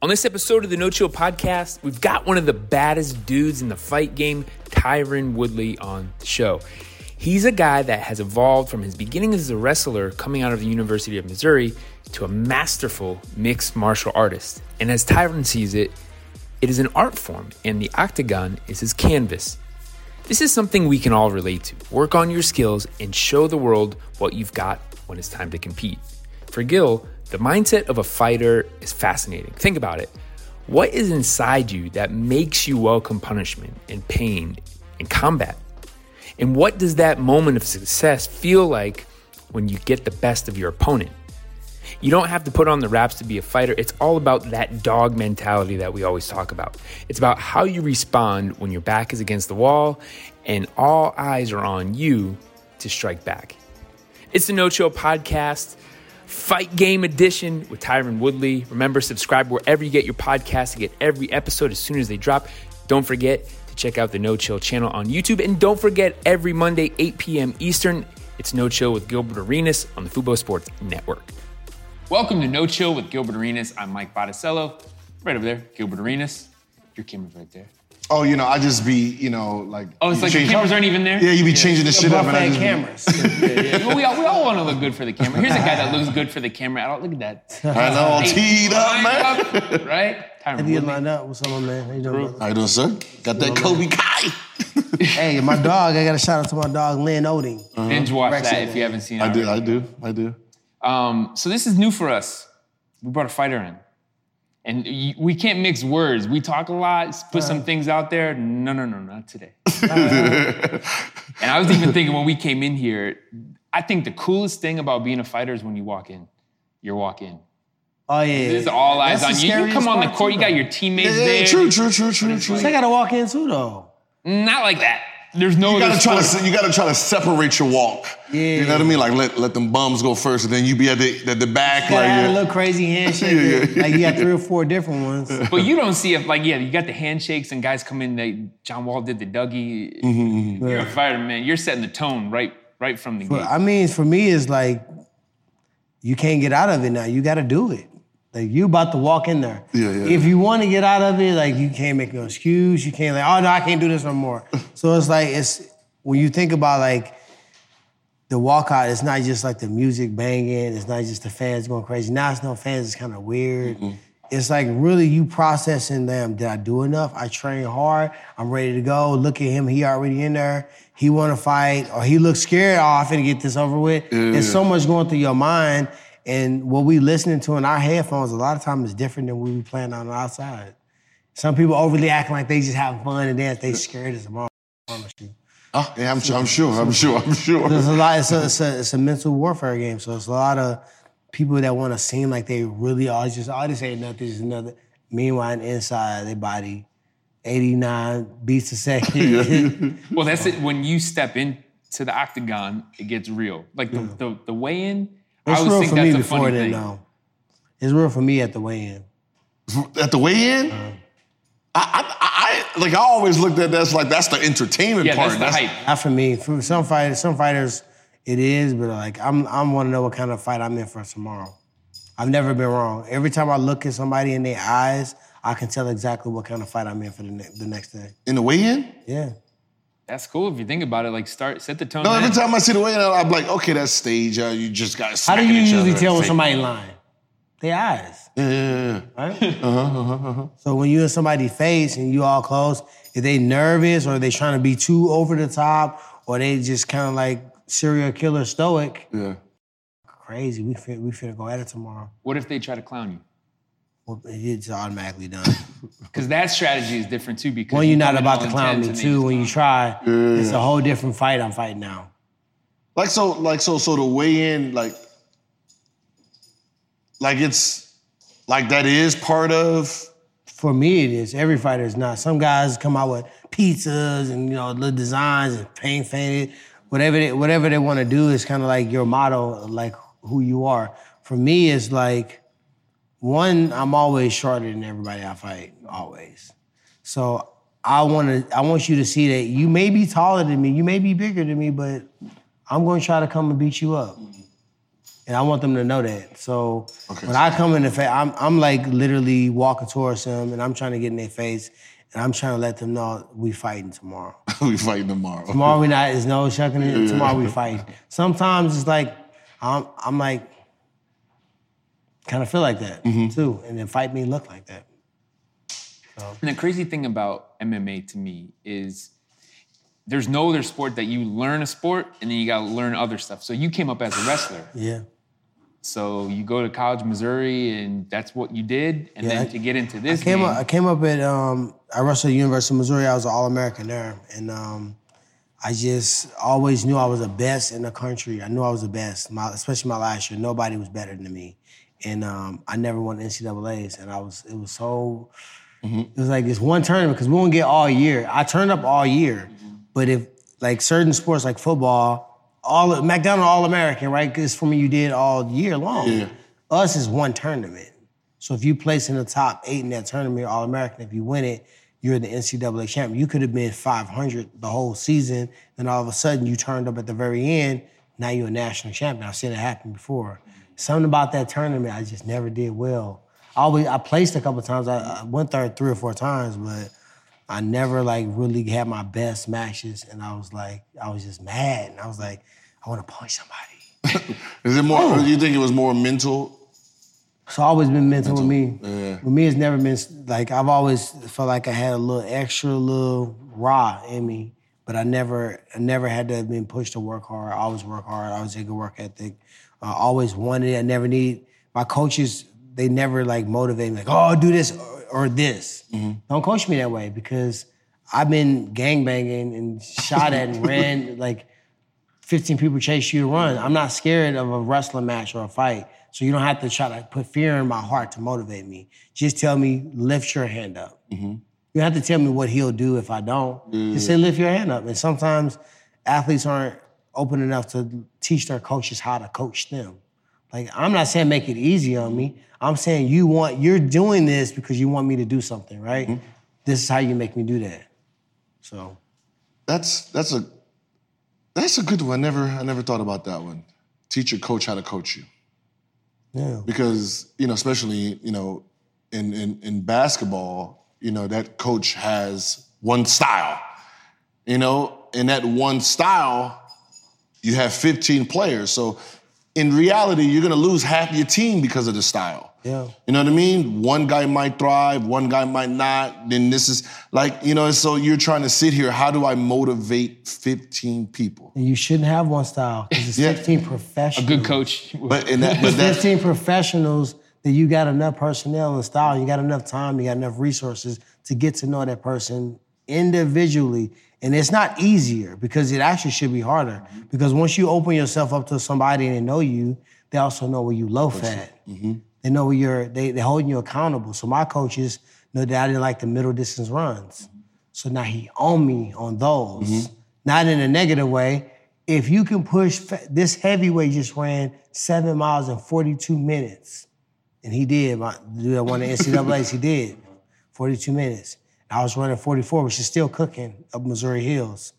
On this episode of the No Chill podcast, we've got one of the baddest dudes in the fight game, Tyron Woodley, on the show. He's a guy that has evolved from his beginnings as a wrestler coming out of the University of Missouri to a masterful mixed martial artist. And as Tyron sees it, it is an art form, and the octagon is his canvas. This is something we can all relate to. Work on your skills and show the world what you've got when it's time to compete. For Gil, the mindset of a fighter is fascinating. Think about it. What is inside you that makes you welcome punishment and pain and combat? And what does that moment of success feel like when you get the best of your opponent? You don't have to put on the wraps to be a fighter. It's all about that dog mentality that we always talk about. It's about how you respond when your back is against the wall and all eyes are on you to strike back. It's the No Chill Podcast. Fight Game Edition with Tyron Woodley. Remember, subscribe wherever you get your podcast to get every episode as soon as they drop. Don't forget to check out the No Chill channel on YouTube. And don't forget, every Monday, 8 p.m. Eastern, it's No Chill with Gilbert Arenas on the Fubo Sports Network. Welcome to No Chill with Gilbert Arenas. I'm Mike Botticello. Right over there, Gilbert Arenas. Your camera's right there. Oh, you know, I just be, you know, like. Oh, it's like the cameras aren't even there? Yeah, you be changing the shit up, and I buffet just. be- cameras. Well, we all, we all want to look good for the camera. Here's a guy that looks good for the camera. I don't look at that. I know, I'm teed up, man. up, right? Tyron How do you Woodley. line up? What's up, my man? How you doing? brother? How you doing, sir? Got that Cobra Kai. Hey, my dog. I got a shout out to my dog, Lynn Oding. Binge watch Rex that if you haven't seen it. I do, I do, I do. Um, so this is new for us. We brought a fighter in. And we can't mix words. We talk a lot, put some things out there. No, no, no, not today. and I was even thinking when we came in here, I think the coolest thing about being a fighter is when you walk in. You walk in. Oh yeah. This is all eyes That's on you. You come on the court, too, you got your teammates Yeah, there. true, true, true, true, true. I gotta walk in too though. Not like that. There's no You gotta other try to, sport. se- you gotta try to separate your walk. Yeah. You know what I mean? Like let let them bums go first, and then you be at the at the back, Gotta like have a little crazy handshake. Yeah, yeah. Like you got three or four different ones. But you don't see if like yeah, you got the handshakes and guys come in. They John Wall did the Dougie. Mm-hmm, You're a fighter, man. You're setting the tone right right from the gate. But I mean, for me, it's like you can't get out of it now. You got to do it. Like you about to walk in there. Yeah, yeah. If you want to get out of it, like you can't make no excuse. You can't like, oh no, I can't do this no more. so it's like it's when you think about like the walkout, it's not just like the music banging. It's not just the fans going crazy. Now it's no fans. It's kind of weird. Mm-hmm. It's like really you processing them. Did I do enough? I train hard. I'm ready to go. Look at him. He already in there. He want to fight, or he looks scared. Oh, I'm finna get this over with. There's so much going through your mind, and what we listening to in our headphones a lot of times is different than what we playing on the outside. Some people overly acting like they just having fun and dance. They scared as a mom. I promise you. Oh, yeah, I'm, sure, I'm sure, I'm sure, I'm sure. There's a lot. It's a, it's a, it's a mental warfare game. So it's a lot of people that want to seem like they really are just, oh, this ain't nothing, just another. Meanwhile, inside their body, 89 beats a second. Well, that's it. When you step into the octagon, it gets real. Like the the, the weigh in. I it's always real think for me before funny then, though. It's real for me at the weigh-in. At the weigh-in, uh-huh. I, I, I, like I always looked at that as like that's the entertainment Yeah, part. that's the hype. Not for me. For some fighters, some fighters, it is. But like, I'm, I'm want to know what kind of fight I'm in for tomorrow. I've never been wrong. Every time I look at somebody in their eyes, I can tell exactly what kind of fight I'm in for the, ne- the next day. in the weigh-in. Yeah. That's cool if you think about it. Like start set the tone. No, every time I see the weigh-in, I'm like, okay, that's stage. Uh, you just got. To How do you usually tell when somebody lying? Their eyes, Yeah, yeah, yeah. right? Uh huh. Uh huh. So when you in somebody's face and you all close, if they nervous or they trying to be too over the top or they just kind of like serial killer stoic, yeah. crazy. We fin- we finna go at it tomorrow. What if they try to clown you? Well, it's automatically done. Because that strategy is different too. Because when you you're not about to clown intense me. and they Two, when you clown. try, it's a whole different fight I'm fighting now. Like so, like so, so the weigh-in, like, like it's like that is part of For me, it is. Every fighter is not. Some guys come out with pizzas and you know little designs and paint painted. Whatever they, whatever they want to do is kind of like your motto, like who you are. For me, it's like one. I'm always shorter than everybody I fight. Always. So I want to. I want you to see that you may be taller than me, you may be bigger than me, but I'm going to try to come and beat you up. And I want them to know that. So when I come in the face, I'm, I'm like literally walking towards them and I'm trying to get in their face and I'm trying to let them know we fighting tomorrow. we fighting tomorrow. Tomorrow we not, there's no shucking it. Tomorrow we fighting. Sometimes it's like, I'm, I'm like, kind of feel like that too. And then fight me look like that. And the crazy thing about MMA to me is there's no other sport that you learn a sport and then you gotta learn other stuff. So you came up as a wrestler. Yeah. So you go to college, Missouri, and that's what you did. And Yeah, then I- to get into I this came game, up. I came up at. Um, I wrestled at University of Missouri. I was an All American there, and um, I just always knew I was the best in the country. I knew I was the best. My, especially my last year, nobody was better than me, and um, I never won NCAA's. And I was. It was so. It was like this one tournament because we won't get all year. I turned up all year, but if like certain sports like football, all McDonald All American, right? Because for me, you did all year long. Yeah. Us is one tournament. So if you place in the top eight in that tournament, All American, if you win it, you're the NCAA champion. You could have been 500 the whole season, and all of a sudden you turned up at the very end. Now you're a national champion. I've seen it happen before. Something about that tournament, I just never did well. I always, I placed a couple times. I, I went there three or four times, but I never like really had my best matches. And I was like, I was just mad. And I was like, I want to punch somebody. Is it more? Do you think it was more mental? It's always been mental, with me. yeah. With me, it's never been like I've always felt like I had a little extra, little raw in me, but I never, I never had to have been pushed to work hard. I always work hard. I always had a good work ethic. I always wanted it. I never need my coaches. They never like motivate me like, oh, do this or, or this. Mm-hmm. Don't coach me that way because I've been gangbanging and shot at and ran like 15 people chase you to run. I'm not scared of a wrestling match or a fight. So you don't have to try to put fear in my heart to motivate me. Just tell me, lift your hand up. Mm-hmm. You don't have to tell me what he'll do if I don't. Just say, mm. lift your hand up. And sometimes athletes aren't open enough to teach their coaches how to coach them. Like, I'm not saying make it easy on me. I'm saying you want, you're doing this because you want me to do something, right? Mm-hmm. This is how you make me do that. So, That's that's a that's a good one. I never I never thought about that one. Teach your coach how to coach you. yeah. because you know, especially you know, in in in basketball, you know that coach has one style, you know, and that one style, you have 15 players. So in reality, you're gonna lose half your team because of the style. Yeah. You know what I mean? One guy might thrive, one guy might not. Then this is like, you know, so you're trying to sit here, how do I motivate 15 people? And you shouldn't have one style because it's Yeah. 15 professionals. a good coach. But in that but that 15 professionals that you got enough personnel and style, you got enough time, you got enough resources to get to know that person individually. And it's not easier because it actually should be harder. Because once you open yourself up to somebody and they know you, they also know where you low fat. Mm-hmm. They know where you're, they, they're holding you accountable. So my coaches know that I didn't like the middle distance runs. So now he owned me on those. Mm-hmm. Not in a negative way. If you can push, this heavyweight just ran seven miles in 42 minutes. And he did. My the dude that won the NCAAs, he did. 42 minutes. I was running 44, which is still cooking up Missouri Hills.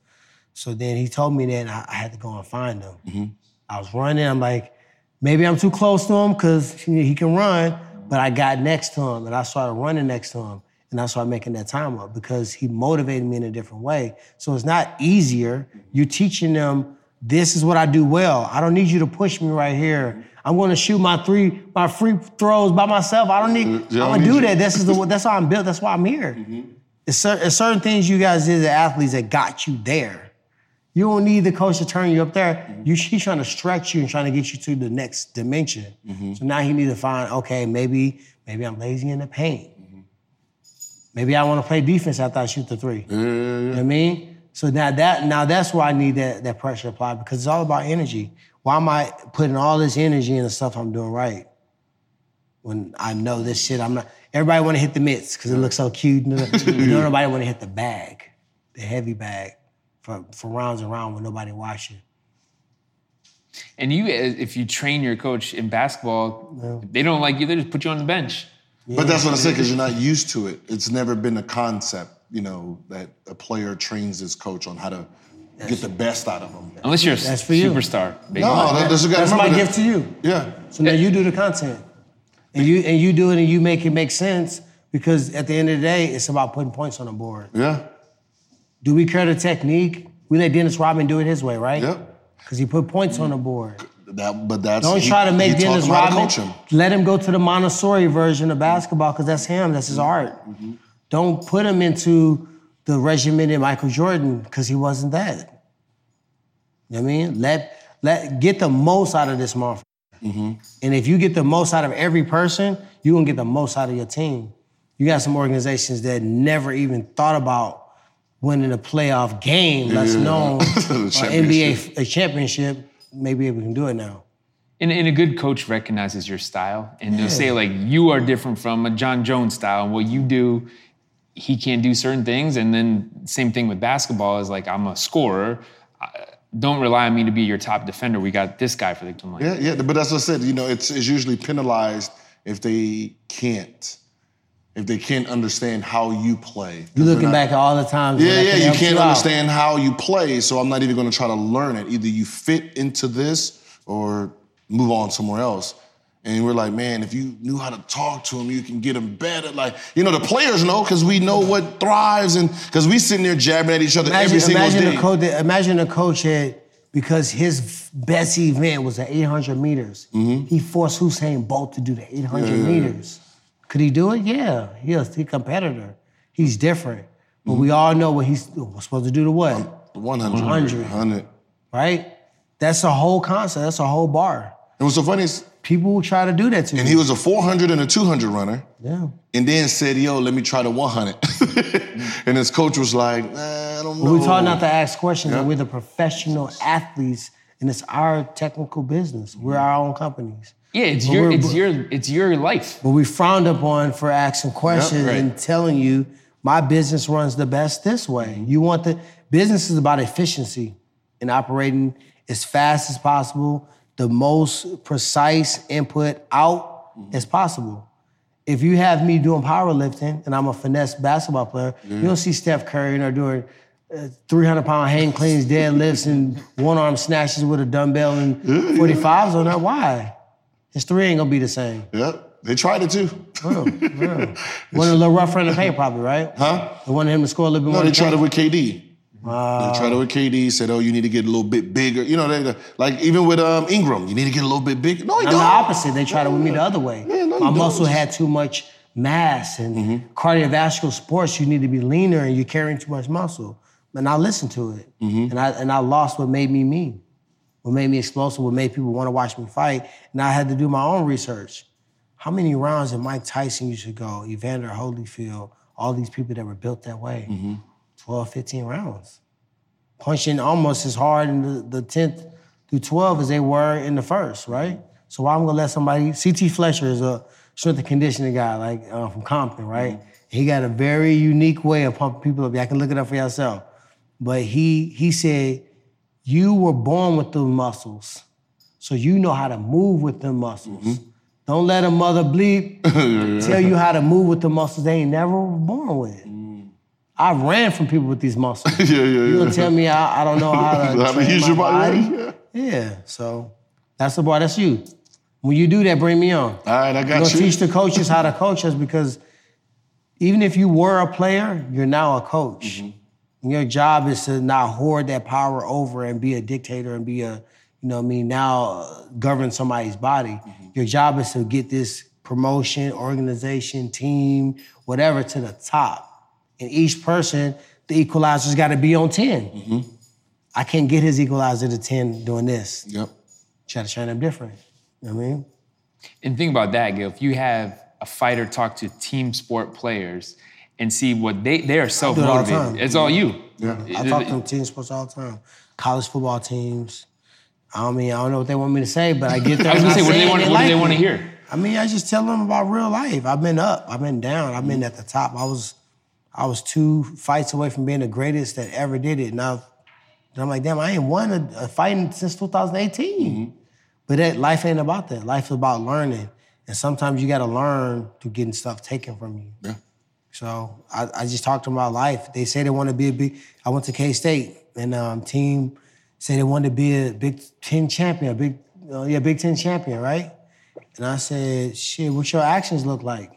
So then he told me that I, I had to go and find him. I was running. I'm like, maybe I'm too close to him because he can run, but I got next to him and I started running next to him. And I started making that time up because he motivated me in a different way. So it's not easier. You're teaching them, this is what I do well. I don't need you to push me right here. I'm going to shoot my three, my free throws by myself. I don't need, I I'm don't to do that. This is the, that's how I'm built. That's why I'm here. It's, cer- it's certain things you guys did as athletes that got you there. You don't need the coach to turn you up there. You, he's trying to stretch you and trying to get you to the next dimension. Mm-hmm. So now he need to find, okay, maybe maybe I'm lazy in the paint. Mm-hmm. Maybe I want to play defense after I shoot the three. You know what I mean? So now that now that's why I need that, that pressure applied because it's all about energy. Why am I putting all this energy in the stuff I'm doing right? When I know this shit, I'm not. Everybody want to hit the mitts because it mm. looks so cute. You know, nobody want to hit the bag, the heavy bag, for, for rounds and rounds with nobody watching. And you, eh, if you train your coach in basketball, if they don't like you, they just put you on the bench. But that's what I said because you're not used to it. It's never been a concept, you know, that a player trains his coach on how to get the best out of them. Unless you're a That's for you. superstar. baby. No, that, that's, That's my gift to you. Yeah. So now you do the content, and you and you do it, and you make it make sense because at the end of the day, it's about putting points on the board. Yeah. Do we care the technique? We let Dennis Rodman do it his way, right? Yep. Because he put points on the board. That, but that's Don't he- try to make Dennis Rodman. Let him go to the Montessori version of basketball because that's him. That's his art. Mm-hmm. Don't put him into the regimented Michael Jordan because he wasn't that. You know what I mean? Let let get the most out of this motherfucker. And if you get the most out of every person, you're gonna get the most out of your team. You got some organizations that never even thought about winning a playoff game, let's Yeah. known The. NBA a championship. Maybe we can do it now. And, and a good coach recognizes your style, and they'll say like you are different from a Jon Jones style, and what you do, he can't do certain things. And then same thing with basketball is like I'm a scorer. I- Don't rely on me to be your top defender. We got this guy for the team. Like, Yeah, yeah, but that's what I said. You know, it's, it's usually penalized if they can't, if they can't understand how you play. You looking They're not- back at all the times. Yeah, yeah, could you can't out. understand how you play, so I'm not even going to try to learn it. Either you fit into this or move on somewhere else. And we're like, man, if you knew how to talk to him, you can get him better. Like, you know, the players know because we know what thrives, and because we sitting there jabbing at each other Imagine, every single imagine day. a coach. Imagine a coach had because his best event was the 800 meters. He forced Usain Bolt to do the 800 Mm-hmm. Yeah, yeah, yeah. meters. Could he do it? Yeah, he's a competitor. He's different, but we all know what he's supposed to do. To what? 100. 100. 100. Right? That's a whole concept. That's a whole bar. And what's so funny is, People will try to do that to me. and you. he was a 400 and a 200 runner, yeah. and then said, yo, let me try the 100. and his coach was like, nah, I don't know. But we taught not to ask questions, Yeah. we're the professional athletes, and it's our technical business. We're our own companies. yeah, it's But your, it's your, it's your life. But we frowned upon for asking questions right. and telling you my business runs the best this way. You want the business is about efficiency and operating as fast as possible, the most precise input out as possible. If you have me doing powerlifting and I'm a finesse basketball player, you don't see Steph Curry and they're doing uh, 300 pound hang cleans, deadlifts, and one arm snatches with a dumbbell and 45s on that. Why? His three ain't gonna be the same. Yep, they tried it too. Oh, yeah. One a little rougher in the paint, probably, right? Huh? They wanted him to score a little bit No, more. they tried it with KD. They tried it with KD. Said, "Oh, you need to get a little bit bigger." You know, they, like even with um, Ingram, you need to get a little bit bigger. No, I'm don't. the opposite. They tried it with me the other way. Yeah, no, My don't. muscle had too much mass, and mm-hmm. cardiovascular sports, you need to be leaner, and you're carrying too much muscle. And I listened to it, mm-hmm. and I and I lost what made me me, what made me explosive, what made people want to watch me fight, and I had to do my own research. How many rounds did Mike Tyson used to go? Evander Holyfield, all these people that were built that way, mm-hmm. 12, 15 rounds. punching almost as hard in the, the 10th through 12 as they were in the first, right? So why I'm gonna let somebody, CT Fletcher is a strength and conditioning guy, like uh, from Compton, right? He got a very unique way of pumping people up. Y'all can look it up for yourself. But he he said, you were born with the muscles, so you know how to move with them muscles. Don't let a mother bleep tell you how to move with the muscles they ain't never born with. I ran from people with these muscles. yeah, yeah, You yeah. gonna tell me I, I don't know how to, How to use your body, body? yeah. Yeah, so that's the boy. That's you. When you do that, bring me on. All right, I You're got gonna you. teach the coaches how to coach us because even if you were a player, you're now a coach. Mm-hmm. And your job is to not hoard that power over and be a dictator and be a, you know, what I mean, now uh, govern somebody's body. Mm-hmm. Your job is to get this promotion, organization, team, whatever to the top. And each person, the equalizer's got to be on 10. Mm-hmm. I can't get his equalizer to 10 doing this. Yep. Try to train them different. You know what I mean? And think about that, Gil. If you have a fighter talk to team sport players and see what they they are self motivated. time. It's all you. Yeah. I talk to team sports all the time. College football teams. I don't mean I don't know what they want me to say, but I get there. I was gonna say, what do they want? and What do they want to hear? I mean, I just tell them about real life. I've been up, I've been down, I've been at the top. I was, I was two fights away from being the greatest that ever did it. Now, and I'm like, damn, I ain't won a, a fight since 2018. But that life ain't about that. Life is about learning, and sometimes you got to learn through getting stuff taken from you. Yeah. So I, I just talked to about life. They say they want to be a big. I went to K State, and um, team say they wanted to be a Big Ten champion, a big uh, yeah Big Ten champion, right? And I said, shit, what your actions look like?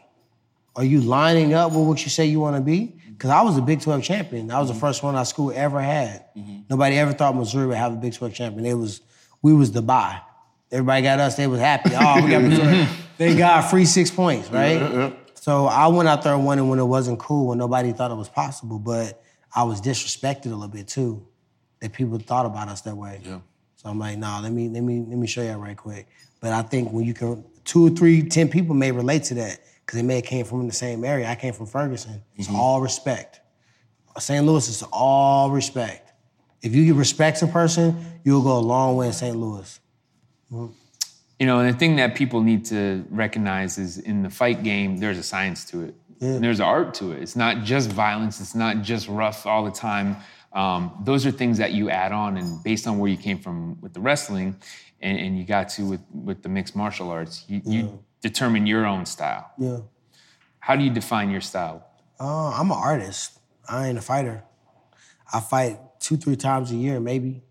Are you lining up with what you say you want to be? Because I was a Big 12 champion. I was the mm-hmm. first one our school ever had. Mm-hmm. Nobody ever thought Missouri would have a Big 12 champion. It was we was the buy. Everybody got us. They was happy. Oh, we got Missouri. they got free six points, right? So I went out there and won it when it wasn't cool, when nobody thought it was possible. But I was disrespected a little bit too, that people thought about us that way. Yeah. So I'm like, nah, let me let me let me show you right quick. But I think when you can, two or three, ten people may relate to that because they may have came from the same area. I came from Ferguson. It's all respect. St. Louis is all respect. If you respect a person, you'll go a long way in St. Louis. You know, and the thing that people need to recognize is in the fight game, there's a science to it. And there's art to it. It's not just violence. It's not just rough all the time. Um, those are things that you add on, and based on where you came from with the wrestling, and, and you got to with with the mixed martial arts, you, you determine your own style. Yeah. How do you define your style? Uh, I'm an artist. I ain't a fighter. I fight two, three times a year, maybe.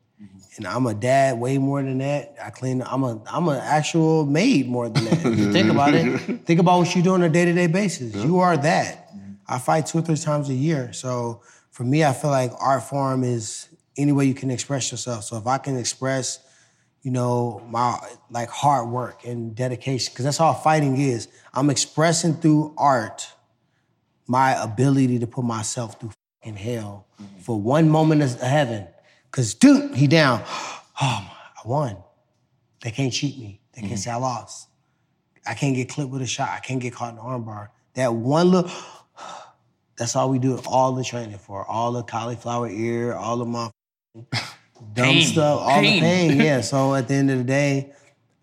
And I'm a dad way more than that. I clean. I'm a. I'm an actual maid more than that. If you think about it. Think about what you do on a day to day basis. You are that. I fight two or three times a year. So for me, I feel like art form is any way you can express yourself. So if I can express, you know, my like hard work and dedication, because that's all fighting is. I'm expressing through art my ability to put myself through fucking hell mm-hmm. for one moment of heaven. Cause dude, he down. Oh, I won. They can't cheat me. They can't mm-hmm. say I lost. I can't get clipped with a shot. I can't get caught in an armbar. That one look. that's all we do all the training for. All the cauliflower ear, all the my dumb Pain. stuff, all Pain. the pain. Yeah. So at the end of the day,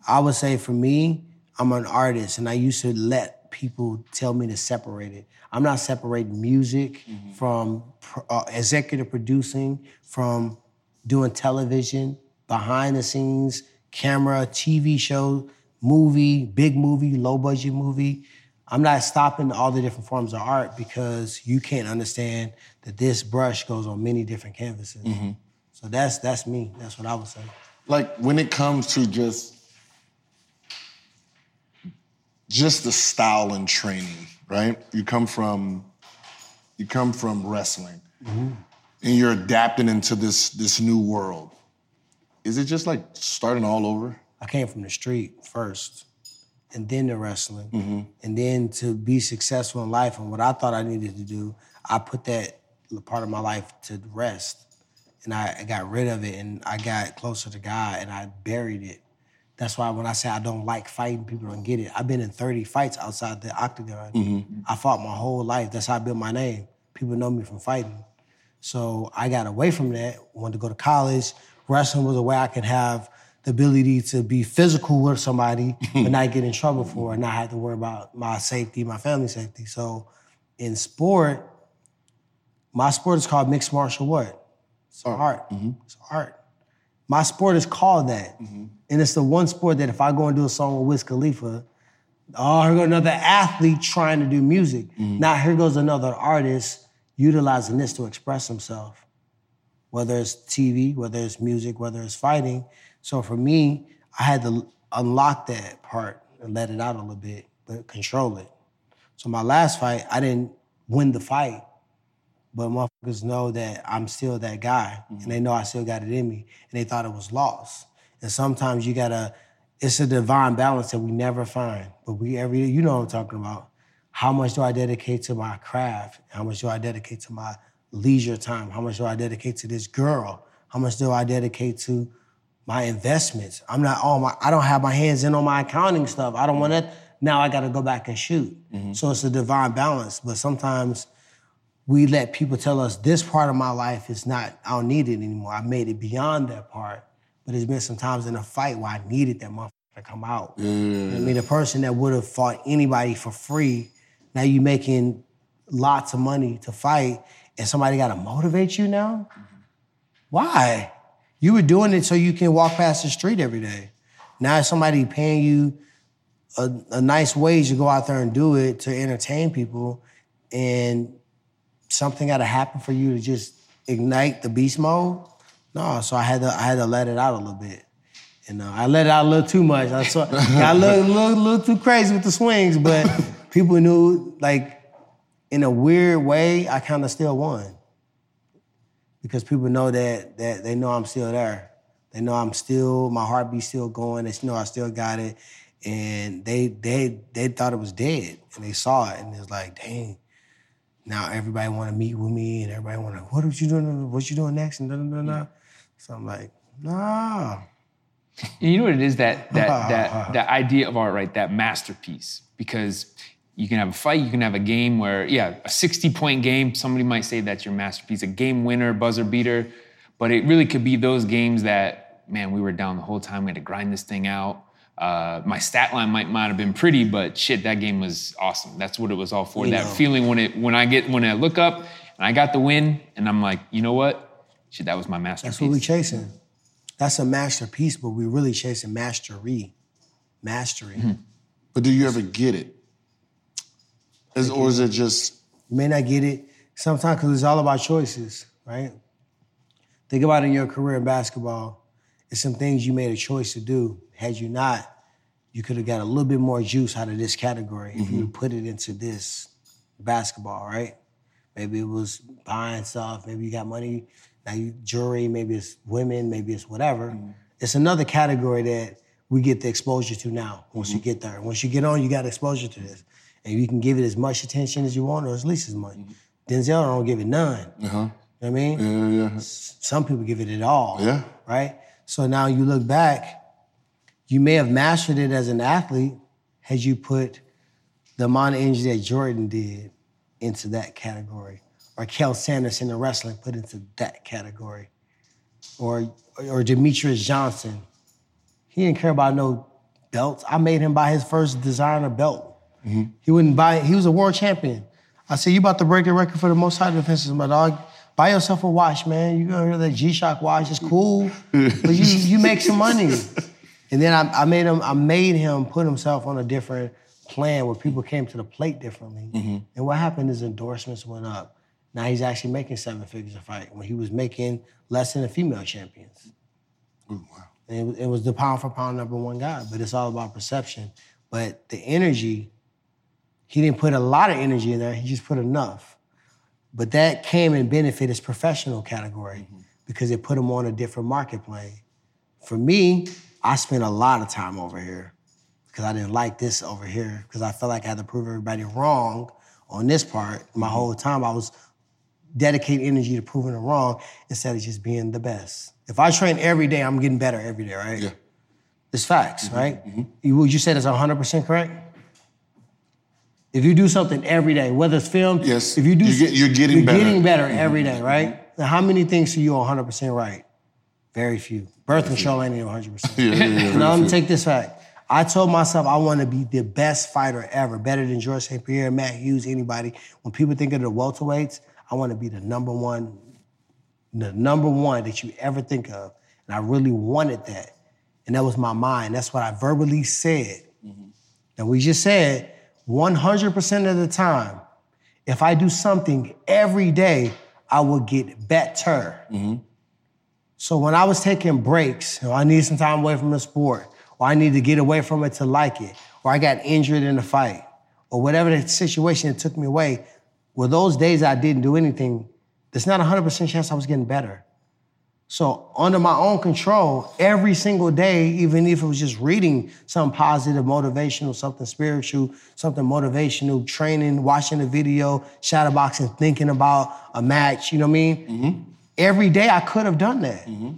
I would say for me, I'm an artist, and I used to let people tell me to separate it. I'm not separating music from uh, executive producing, from doing television, behind the scenes, camera, TV show, movie, big movie, low budget movie. I'm not stopping all the different forms of art because you can't understand that this brush goes on many different canvases. So that's that's me. That's what I would say. like when it comes to just just the style and training, right? You come from you come from wrestling, mm-hmm. and you're adapting into this this new world. Is it just like starting all over? I came from the street first, and then the wrestling, mm-hmm. and then to be successful in life and what I thought I needed to do, I put that part of my life to rest, and I, I got rid of it, and I got closer to God, and I buried it. That's why when I say I don't like fighting, people don't get it. I've been in 30 fights outside the octagon. Mm-hmm. I fought my whole life. That's how I built my name. People know me from fighting. So I got away from that, wanted to go to college. Wrestling was a way I could have the ability to be physical with somebody, but not get in trouble for it, not have to worry about my safety, my family safety. So in sport, my sport is called mixed martial what? It's art. It's art. My sport is called that. Mm-hmm. And it's the one sport that if I go and do a song with Wiz Khalifa, oh, here goes another athlete trying to do music. Mm-hmm. Now here goes another artist utilizing this to express himself, whether it's TV, whether it's music, whether it's fighting. So for me, I had to unlock that part and let it out a little bit, but control it. So my last fight, I didn't win the fight, but motherfuckers know that I'm still that guy, and mm-hmm. they know I still got it in me, and they thought it was lost. And sometimes you gotta, it's a divine balance that we never find, but we every you know what I'm talking about. How much do I dedicate to my craft? How much do I dedicate to my leisure time? How much do I dedicate to this girl? How much do I dedicate to my investments? I'm not all my, I don't have my hands in on my accounting stuff. I don't want that. Now I gotta go back and shoot. Mm-hmm. So it's a divine balance, but sometimes we let people tell us this part of my life is not, I don't need it anymore. I made it beyond that part. But there's been some times in a fight where I needed that motherfucker Like I'm out. I mean, the person that would have fought anybody for free, now you're making lots of money to fight, and somebody got to motivate you now. Why? You were doing it so you can walk past the street every day. Now somebody paying you a, a nice wage to go out there and do it to entertain people, and something got to happen for you to just ignite the beast mode. No, so I had to I had to let it out a little bit. And uh, I let it out a little too much. I saw, got a little, little, too crazy with the swings, but people knew, like, in a weird way, I kind of still won. Because people know that that they know I'm still there. They know I'm still, my heartbeat still going. They know I still got it. And they they they thought it was dead. And they saw it and it was like, dang, now everybody want to meet with me and everybody want to, what are you doing? What you doing next? And da, da, da, da. So I'm like, nah. And you know what it is that that that that idea of art, right? That masterpiece. Because you can have a fight, you can have a game where, yeah, a 60 point game, somebody might say that's your masterpiece, a game winner, buzzer beater. But it really could be those games that, man, we were down the whole time, we had to grind this thing out. Uh, my stat line might might have been pretty, but shit, that game was awesome. That's what it was all for. You that know. feeling when it when I get when I look up and I got the win, and I'm like, you know what? Shit, that was my masterpiece. That's what we chasing. That's a masterpiece, but we're really chasing mastery. Mastery. But do you ever get it? Is, or is it just You may not get it sometimes because it's all about choices, right? Think about in your career in basketball. It's some things you made a choice to do. Had you not, you could have got a little bit more juice out of this category if you mm-hmm. put it into this basketball, right? Maybe it was buying stuff. Maybe you got money. Now you jewelry. Maybe it's women. Maybe it's whatever. Mm-hmm. It's another category that we get the exposure to now. Once you mm-hmm. get there, once you get on, you got exposure to this, and you can give it as much attention as you want, or at least as much. Denzel don't give it none. Uh-huh. You know what I mean? yeah, yeah. Some people give it at all. Yeah. Right? So now you look back, you may have mastered it as an athlete had you put the amount of energy that Jordan did into that category. Or Cael Sanders in the wrestling put into that category. Or or Demetrious Johnson. He didn't care about no belts. I made him buy his first designer belt. Mm-hmm. He wouldn't buy it. he was a world champion. I said, you about to break the record for the most high defenses, my dog. Buy yourself a watch, man. You gonna hear that G-Shock watch, it's cool. but you you make some money. And then I, I made him, I made him put himself on a different plan where people came to the plate differently. Mm-hmm. And what happened is endorsements went up. Now he's actually making seven figures a fight when he was making less than the female champions. Wow. And it, was- it was the pound for pound number one guy, but it's all about perception. But the energy, he didn't put a lot of energy in there, he just put enough. But that came and benefit his professional category mm-hmm. because it put him on a different market plane. For me, I spent a lot of time over here because I didn't like this over here because I felt like I had to prove everybody wrong on this part. My mm-hmm. whole time I was dedicating energy to proving it wrong instead of just being the best. If I train every day, I'm getting better every day, right? Yeah. It's facts, mm-hmm. right? Mm-hmm. You, would you say that's 100% correct? If you do something every day, whether it's filmed, Yes. if you do, You get- you're getting you're better. getting better every day, right? Now, how many things are you 100% right? Very few. Birth control ain't even 100%. Yeah, yeah, yeah. now, let me take this fact. I told myself I want to be the best fighter ever, better than George St. Pierre, Matt Hughes, anybody. When people think of the welterweights, I want to be the number one, the number one that you ever think of. And I really wanted that. And that was my mind. That's what I verbally said. And we just said 100% of the time, if I do something every day, I will get better. So when I was taking breaks, or I need some time away from the sport, or I need to get away from it to like it, or I got injured in a fight, or whatever the situation that took me away, well, those days I didn't do anything, there's not a 100% chance I was getting better. So under my own control, every single day, even if it was just reading some positive, motivational, something spiritual, something motivational, training, watching a video, shadowboxing, thinking about a match, you know what I mean? Mm-hmm. Every day I could have done that. Mm-hmm.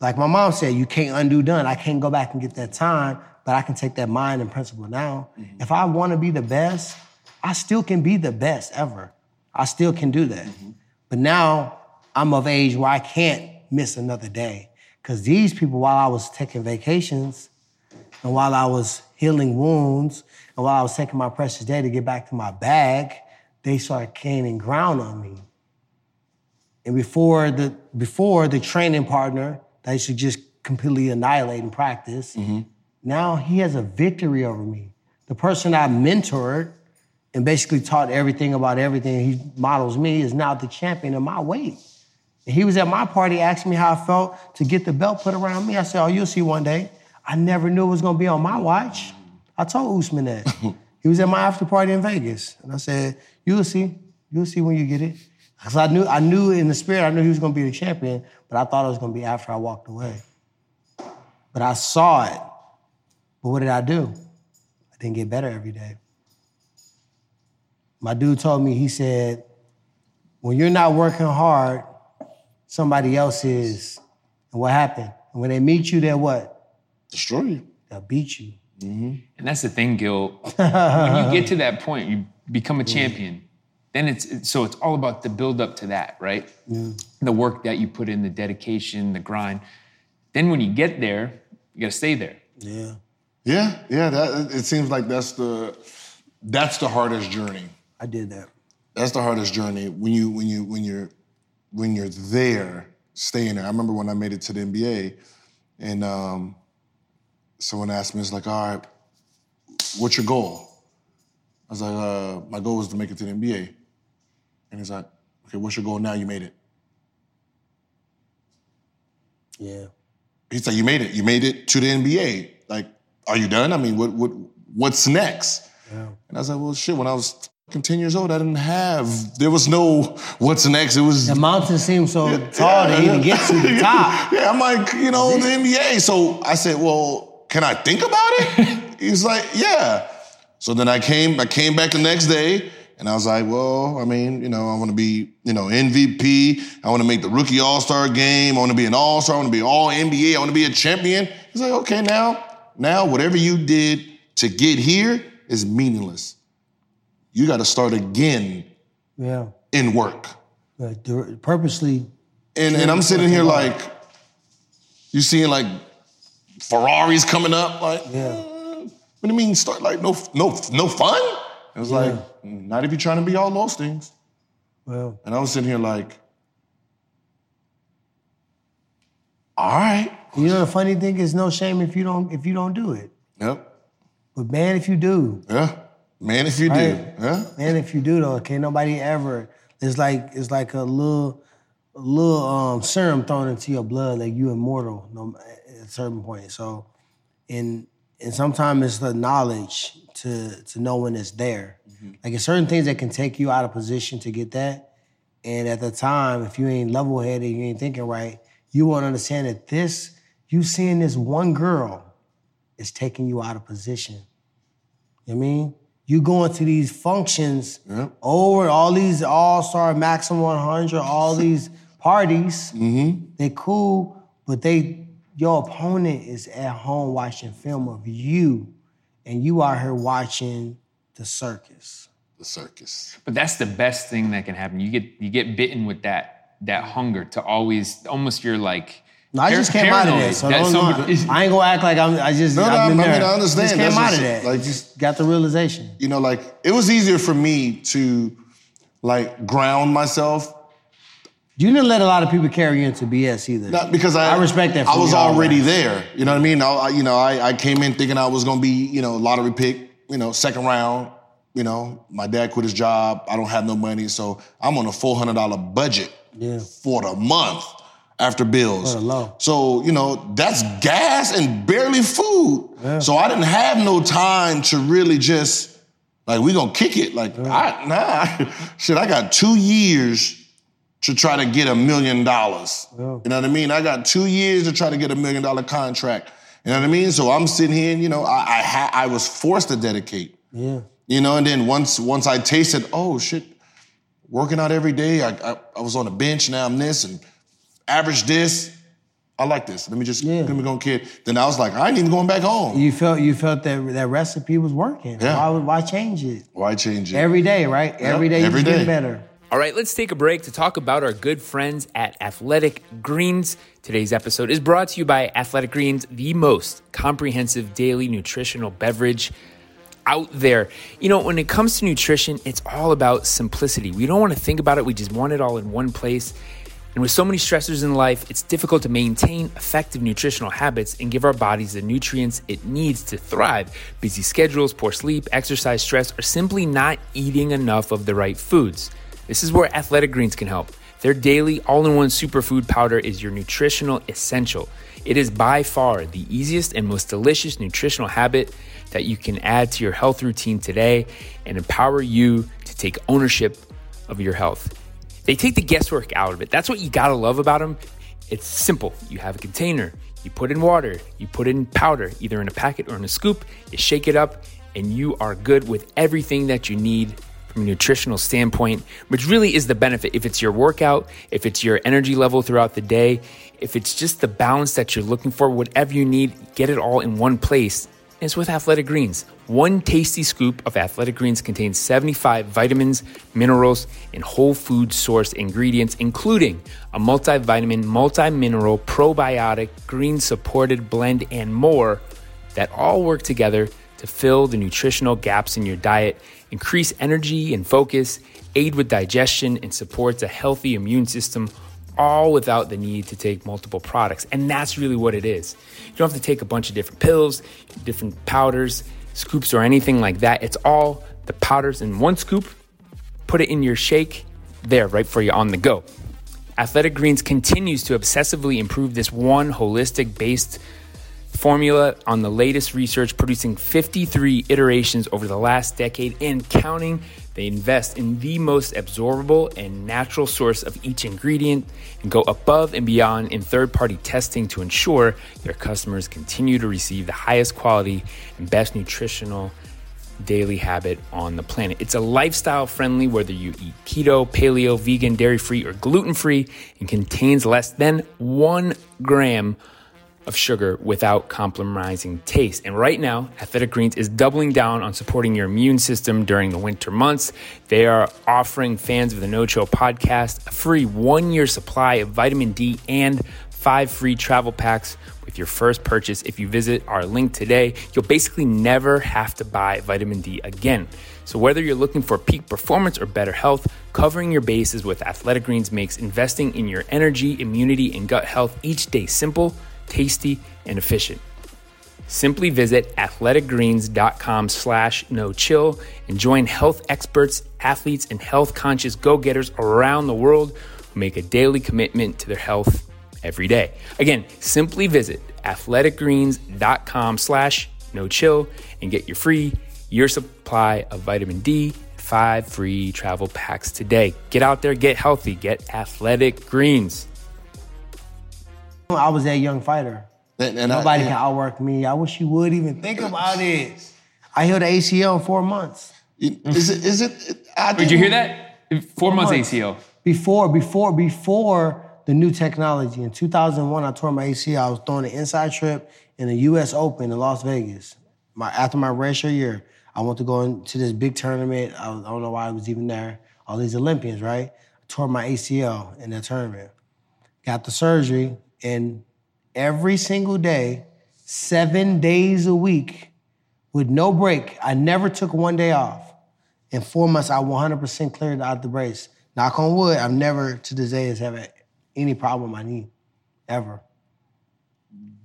Like my mom said, you can't undo done. I can't go back and get that time, but I can take that mind and principle now. Mm-hmm. If I want to be the best, I still can be the best ever. I still can do that. Mm-hmm. But now I'm of age where I can't miss another day. Because these people, while I was taking vacations, And while I was healing wounds, and while I was taking my precious day to get back to my bag, they started gaining ground on me. And before the before the training partner that I used to just completely annihilate in practice, mm-hmm. now he has a victory over me. The person I mentored and basically taught everything about everything he models me is now the champion of my weight. And he was at my party asking me how I felt to get the belt put around me. I said, Oh, you'll see one day. I never knew it was gonna be on my watch. I told Usman that. he was at my after party in Vegas. And I said, You'll see. You'll see when you get it. Because I knew, I knew in the spirit, I knew he was gonna be the champion, but I thought it was gonna be after I walked away. But I saw it. But what did I do? I didn't get better every day. My dude told me, he said, when you're not working hard, somebody else is. And what happened? And when they meet you, they're what? Destroy you. They'll beat you. Mm-hmm. And that's the thing, Gil. when you get to that point, you become a champion. Then it's it's- so it's all about the build up to that, right? The work that you put in, the dedication, the grind. Then when you get there, you gotta stay there. Yeah. Yeah, yeah. That it seems like that's the that's the hardest journey. I did that. That's the hardest journey when you when you when you're when you're there, staying there. I remember when I made it to the NBA, and um, someone asked me, "It's like, all right, what's your goal?" I was like, uh, "My goal is to make it to the NBA." And he's like, "Okay, what's your goal now? You made it." Yeah. He's like, "You made it. You made it to the NBA. Like, are you done? I mean, what what what's next?" Yeah. And I was like, "Well, shit. When I was fucking ten years old, I didn't have. There was no what's next. It was The mountain seemed so tall to even get to the top. yeah, I'm like, you know, the NBA. So I said, well, can I think about it? He's like, yeah. So then I came, I came back the next day, and I was like, well, I mean, you know, I want to be, you know, MVP. I want to make the rookie All Star game. I want to be an All Star. I want to be All NBA. I want to be a champion. He's like, okay, now, now, whatever you did to get here is meaningless. You got to start again Yeah. in work. Dir- purposely, And, and I'm sitting here like, you seeing like Ferraris coming up, like, yeah. what do you mean start like no no no fun? It was like, not if you're trying to be all those things. Well, And I was sitting here like, all right. you know the funny thing is no shame if you don't if you don't do it. Yep. But man, if you do, Yeah. Man, if you do. Yeah. man, if you do though, can't nobody ever. It's like it's like a little a little um, serum thrown into your blood, like you immortal no, at a certain point. So, and and sometimes it's the knowledge to to know when it's there. Mm-hmm. Like it's certain things that can take you out of position to get that. And at the time, if you ain't level headed, you ain't thinking right, you won't understand that this you seeing this one girl is taking you out of position. You know what I mean? You going to these functions Yep. over all these all-star maximum 100, all these parties. Mm-hmm. They cool, but they your opponent is at home watching film of you, and you out here watching the circus. The circus. But that's the best thing that can happen. You get you get bitten with that that hunger to always almost you're like No, I just came out of that, so that don't, somebody- I ain't gonna act like I'm. I just No, no, I've been I mean, there. I understand. Just came That's out of that. like- Like just got the realization. You know, like it was easier for me to like ground myself You didn't let a lot of people carry you into BS either. Not because I, I respect that I was already there. You know what I mean? I, I- you know, I, I came in thinking I was gonna be, you know, lottery pick, you know, second round. You know, my dad quit his job. I don't have no money, so I'm on a four hundred dollar budget Yeah. for the month after bills. For the low. So you know, that's gas and barely food. So I didn't have no time to really just like we gonna kick it. Like I nah, shit. I got two years to try to get a million dollars. You know what I mean? I got two years to try to get a million dollar contract. You know what I mean? So I'm sitting here, and, you know, I I, ha- I was forced to dedicate. Yeah. You know, and then once once I tasted, oh shit, working out every day. I I, I was on the bench. Now I'm this and average this. I like this. Let me just Yeah. let me go kid. Then I was like, I ain't even going back home. You felt you felt that that recipe was working. Yeah. Why would- why change it? Why change it? Every day, right? Every day every you getting day. better. All right, let's take a break to talk about our good friends at Athletic Greens. Today's episode is brought to you by Athletic Greens, the most comprehensive daily nutritional beverage out there. You know, when it comes to nutrition, it's all about simplicity. We don't want to think about it, we just want it all in one place. And with so many stressors in life, it's difficult to maintain effective nutritional habits and give our bodies the nutrients it needs to thrive. Busy schedules, poor sleep, exercise stress, or simply not eating enough of the right foods. This is where Athletic Greens can help. Their daily all in one superfood powder is your nutritional essential. It is by far the easiest and most delicious nutritional habit that you can add to your health routine today and empower you to take ownership of your health. They take the guesswork out of it. That's what you gotta love about them. It's simple. You have a container, you put in water, you put in powder, either in a packet or in a scoop, you shake it up, and you are good with everything that you need from a nutritional standpoint, which really is the benefit. If it's your workout, if it's your energy level throughout the day, if it's just the balance that you're looking for, whatever you need, get it all in one place. It's with Athletic Greens. One tasty scoop of Athletic Greens contains 75 vitamins, minerals, and whole food source ingredients, including a multivitamin, multi mineral, probiotic, green supported blend, and more that all work together to fill the nutritional gaps in your diet, increase energy and focus, aid with digestion, and supports a healthy immune system, all without the need to take multiple products. And that's really what it is. You don't have to take a bunch of different pills, different powders, scoops, or anything like that. It's all the powders in one scoop, put it in your shake, there, right for you on the go. Athletic Greens continues to obsessively improve this one holistic based formula on the latest research, producing 53 iterations over the last decade and counting. They invest in the most absorbable and natural source of each ingredient and go above and beyond in third party testing to ensure their customers continue to receive the highest quality and best nutritional daily habit on the planet. It's a lifestyle friendly, whether you eat keto, paleo, vegan, dairy free, or gluten free, and contains less than one gram of sugar without compromising taste. And right now, Athletic Greens is doubling down on supporting your immune system during the winter months. They are offering fans of the No Chill podcast a free one year supply of vitamin D and five free travel packs with your first purchase. If you visit our link today, you'll basically never have to buy vitamin D again. So, whether you're looking for peak performance or better health, covering your bases with Athletic Greens makes investing in your energy, immunity, and gut health each day simple tasty, and efficient. Simply visit athleticgreens.com slash no chill and join health experts, athletes, and health conscious go getters around the world who make a daily commitment to their health every day. Again, simply visit athleticgreens.com slash no chill and get your free year supply of vitamin D, five free travel packs today. Get out there, get healthy, get athletic greens. I was that young fighter. And, and Nobody I, can outwork me. I wish you would even think about it. I healed the ACL in four months. Is it? Is it? I Did you hear didn't- that? Four months months. ACL. Before, before, before the new technology. In 2001, I tore my ACL. I was throwing an inside trip in the U.S. Open in Las Vegas. My after my redshirt year, I went to go into this big tournament. I, was- I don't know why I was even there. All these Olympians, right? I tore my ACL in that tournament. Got the surgery, and every single day, seven days a week, with no break, I never took one day off. In four months, I 100% cleared out the brace. Knock on wood, I've never to this day has had any problem my knee, ever.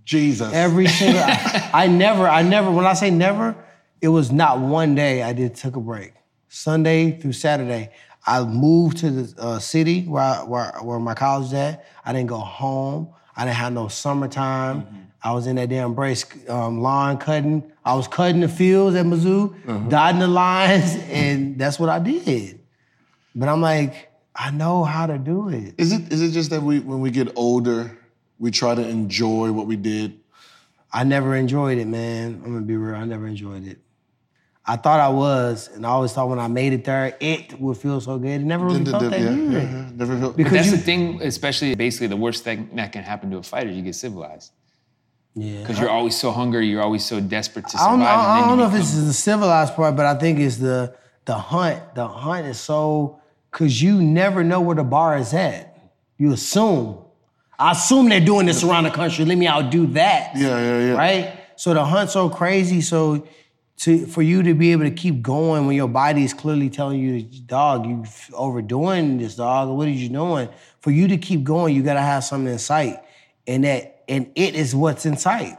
Jesus. Every single, I, I never, I never, when I say never, it was not one day I did took a break. Sunday through Saturday, I moved to the uh, city where, I, where where my college is at. I didn't go home. I didn't have no summertime. I was in that damn brace um, lawn cutting. I was cutting the fields at Mizzou, dotting the lines, and that's what I did. But I'm like, I know how to do it. Is it? Is it just that we, when we get older, we try to enjoy what we did? I never enjoyed it, man. I'm gonna be real. I never enjoyed it. I thought I was, and I always thought when I made it there, it would feel so good. It never really felt that yeah, good. yeah, yeah. Never felt. Because That's you, the thing, especially basically the worst thing that can happen to a fighter. is You get civilized yeah. because you're always so hungry. You're always so desperate to I don't, survive. I, I don't then know you if become- this is the civilized part, but I think it's the the hunt. The hunt is so Cause you never know where the bar is at. You assume. I assume they're doing this around the country. Let me outdo that. Yeah, yeah, yeah. Right? So the hunt's so crazy. So to for you to be able to keep going when your body is clearly telling you, dog, you overdoing this, dog. What are you doing? For you to keep going, you gotta have something in sight, and that and it is what's in sight.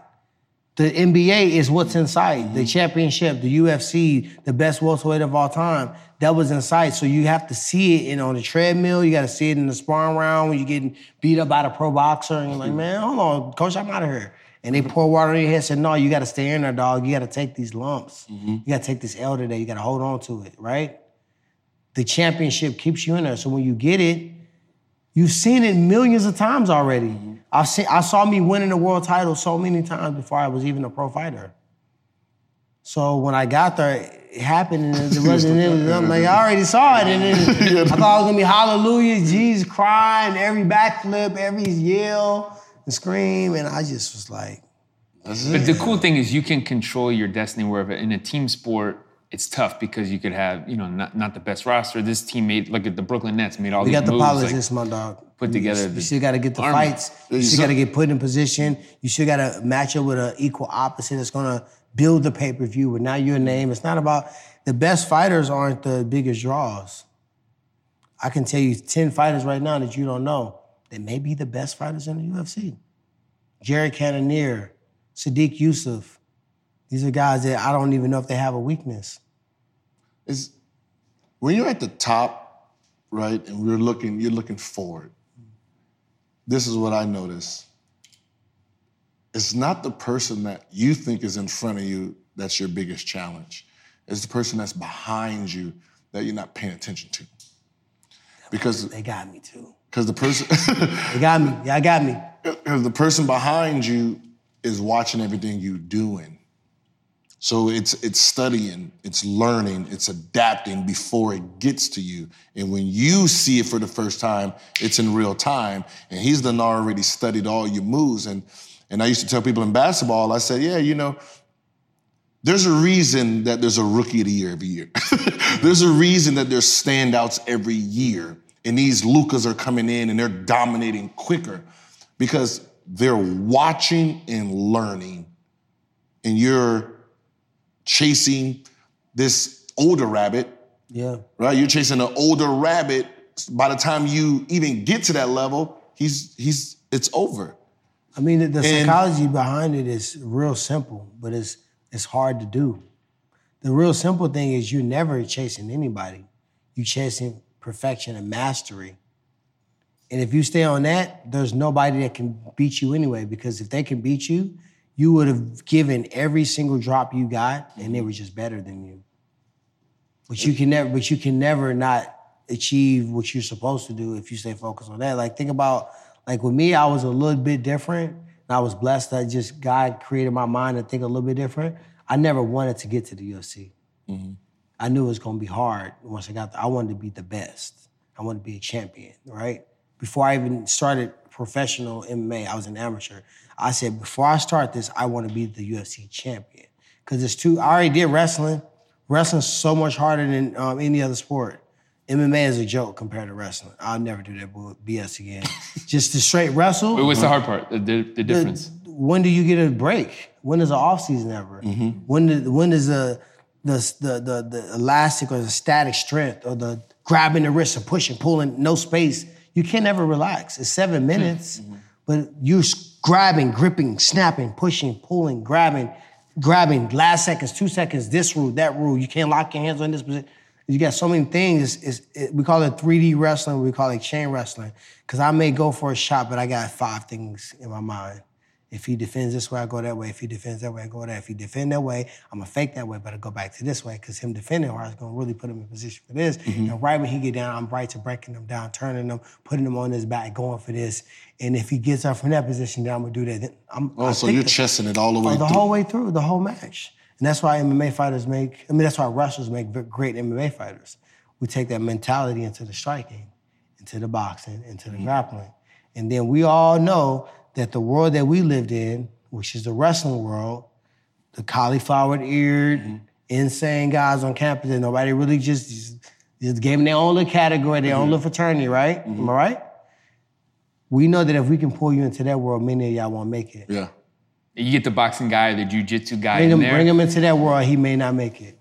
The NBA is what's in sight. The mm-hmm. championship, the UFC, the best welterweight of all time. That was in sight. So you have to see it in on the treadmill. You got to see it in the sparring round when you're getting beat up by the pro boxer, and you're like, mm-hmm. man, hold on, coach, I'm out of here. And they pour water in your head. Said, no, you got to stay in there, dog. You got to take these lumps. You got to take this L today. You got to hold on to it, right? The championship keeps you in there. So when you get it, You've seen it millions of times already. I've seen, I saw me winning the world title so many times before I was even a pro fighter. So when I got there, it happened, and it wasn't. It I'm like, I already saw it, and then I thought it was gonna be hallelujah, Jesus crying, every backflip, every yell and scream, and I just was like, But the cool thing is you can control your destiny wherever. In a team sport, it's tough because you could have, you know, not, not the best roster. This team made, look at the Brooklyn Nets, made all We these got the moves. like- politics, my dog. put together You, the you still got to get the army. fights. You still got to get put in position. You still got to match up with an equal opposite that's going to build the pay per view. But now your name. It's not about the best fighters aren't the biggest draws. I can tell you ten fighters right now that you don't know. They may be the best fighters in the UFC. Jared Cannonier, Sodiq Yusuff. These are guys that I don't even know if they have a weakness. is when you're at the top, right, and we're looking, you're looking forward. This is what I notice. It's not the person that you think is in front of you that's your biggest challenge. It's the person that's behind you that you're not paying attention to. Because They got me too. Because the person They got me. Yeah, I got me. because the person behind you is watching everything you're doing. So it's it's studying, it's learning, it's adapting before it gets to you. And when you see it for the first time, it's in real time. And he's done already studied all your moves. And and I used to tell people in basketball, I said, yeah, you know, there's a reason that there's a rookie of the year every year. there's a reason that there's standouts every year. And these Lucas are coming in and they're dominating quicker because they're watching and learning. And you're chasing this older rabbit, Yeah. right? You're chasing an older rabbit. By the time you even get to that level, he's he's it's over. I mean, the, the And- psychology behind it is real simple, but it's it's hard to do. The real simple thing is you're never chasing anybody. you're chasing perfection and mastery. And if you stay on that, there's nobody that can beat you anyway. Because if they can beat you, you would have given every single drop you got, and they were just better than you. But you can never, but you can never not achieve what you're supposed to do if you stay focused on that. Like think about, like with me, I was a little bit different, and I was blessed that just God created my mind to think a little bit different. I never wanted to get to the UFC. Mm-hmm. I knew it was gonna be hard once I got there. I wanted to be the best. I wanted to be a champion, right? Before I even started professional MMA, I was an amateur. I said, before I start this, I want to be the UFC champion. Because it's too, I already did wrestling. Wrestling's so much harder than um, any other sport. MMA is a joke compared to wrestling. I'll never do that BS again. Just to straight wrestle. Wait, what's the hard part? The, the, the difference? when do you get a break? When is the off season ever? When do, when is the the, the the the elastic or the static strength or the grabbing the wrist and pushing, pulling, no space? You can't ever relax. It's seven hmm. minutes, mm-hmm. but you're grabbing, gripping, snapping, pushing, pulling, grabbing, grabbing. Last seconds, two seconds. This rule, that rule. You can't lock your hands on this position. You got so many things. It's, it, we call it 3D wrestling. We call it chain wrestling. Because I may go for a shot, but I got five things in my mind. If he defends this way, I go that way. If he defends that way, I go that. Way. If he defend that way, I'm gonna fake that way, but I go back to this way because him defending hard is gonna really put him in position for this. Mm-hmm. And right when he get down, I'm right to breaking him down, turning him, putting him on his back, going for this. And if he gets up from that position, then I'm gonna do that. Then I'm, Oh, I so you're chessing it all the oh, way Oh, the through. whole way through, the whole match. And that's why MMA fighters make, I mean, that's why wrestlers make great MMA fighters. We take that mentality into the striking, into the boxing, into the mm-hmm. grappling. And then we all know that the world that we lived in, which is the wrestling world, the cauliflower eared, mm-hmm. insane guys on campus that nobody really just Just gave them their own little category, their own mm-hmm. little fraternity, right? Mm-hmm. Am I right? We know that if we can pull you into that world, many of y'all won't make it. Yeah. You get the boxing guy or the jujitsu guy Bring in him, there. bring him into that world, he may not make it.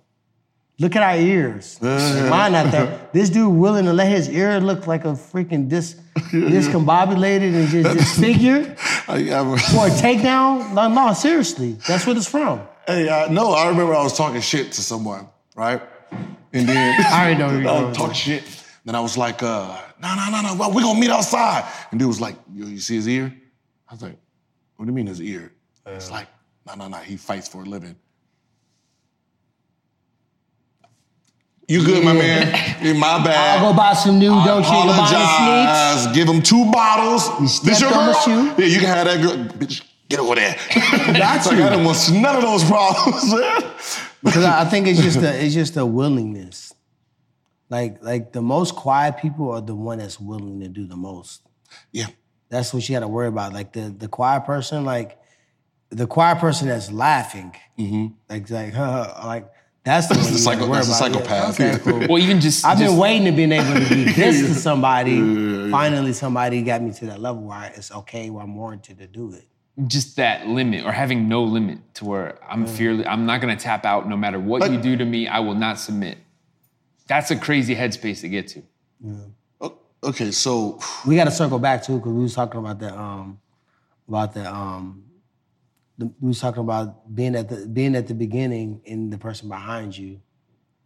Look at our ears. Mine not there. This dude willing to let his ear look like a freaking dis, discombobulated and just disfigured for a takedown? No, no, seriously. That's what it's from. hey, I, no, I remember I was talking shit to someone, right? And then I already know who you're I going shit. Then I was like, uh, no, no, no, no, well, we're gonna meet outside. And dude was like, Yo, you see his ear? I was like, what do you mean his ear? It's like, no, no, no, he fights for a living. You good, my man? Yeah, my bad. I'll go buy some new I Don't Shake Gabbana sneaks. Give him two bottles. You this your girl? shoe? Yeah, you can have that girl. Bitch, get over there. Got so I you. got him with none of those problems. Because I I think it's just a it's just a willingness. Like like the most quiet people are the one that's willing to do the most. yeah. That's what you got to worry about. Like the the quiet person, like the quiet person that's laughing, mm-hmm. like like huh, like that's the, one the you gotta psycho- that's the psychopath, okay, yeah. cool. well, even just I've just- been waiting to be able to do this to somebody. Finally, somebody got me to that level where it's okay, where I'm warranted to do it. just that limit or having no limit to where I'm fearless. I'm not gonna tap out no matter what But- you do to me. I will not submit. That's a crazy headspace to get to. O- Okay, so We got to circle back too because we was talking about the um about the um the, we was talking about being at the being at the beginning and the person behind you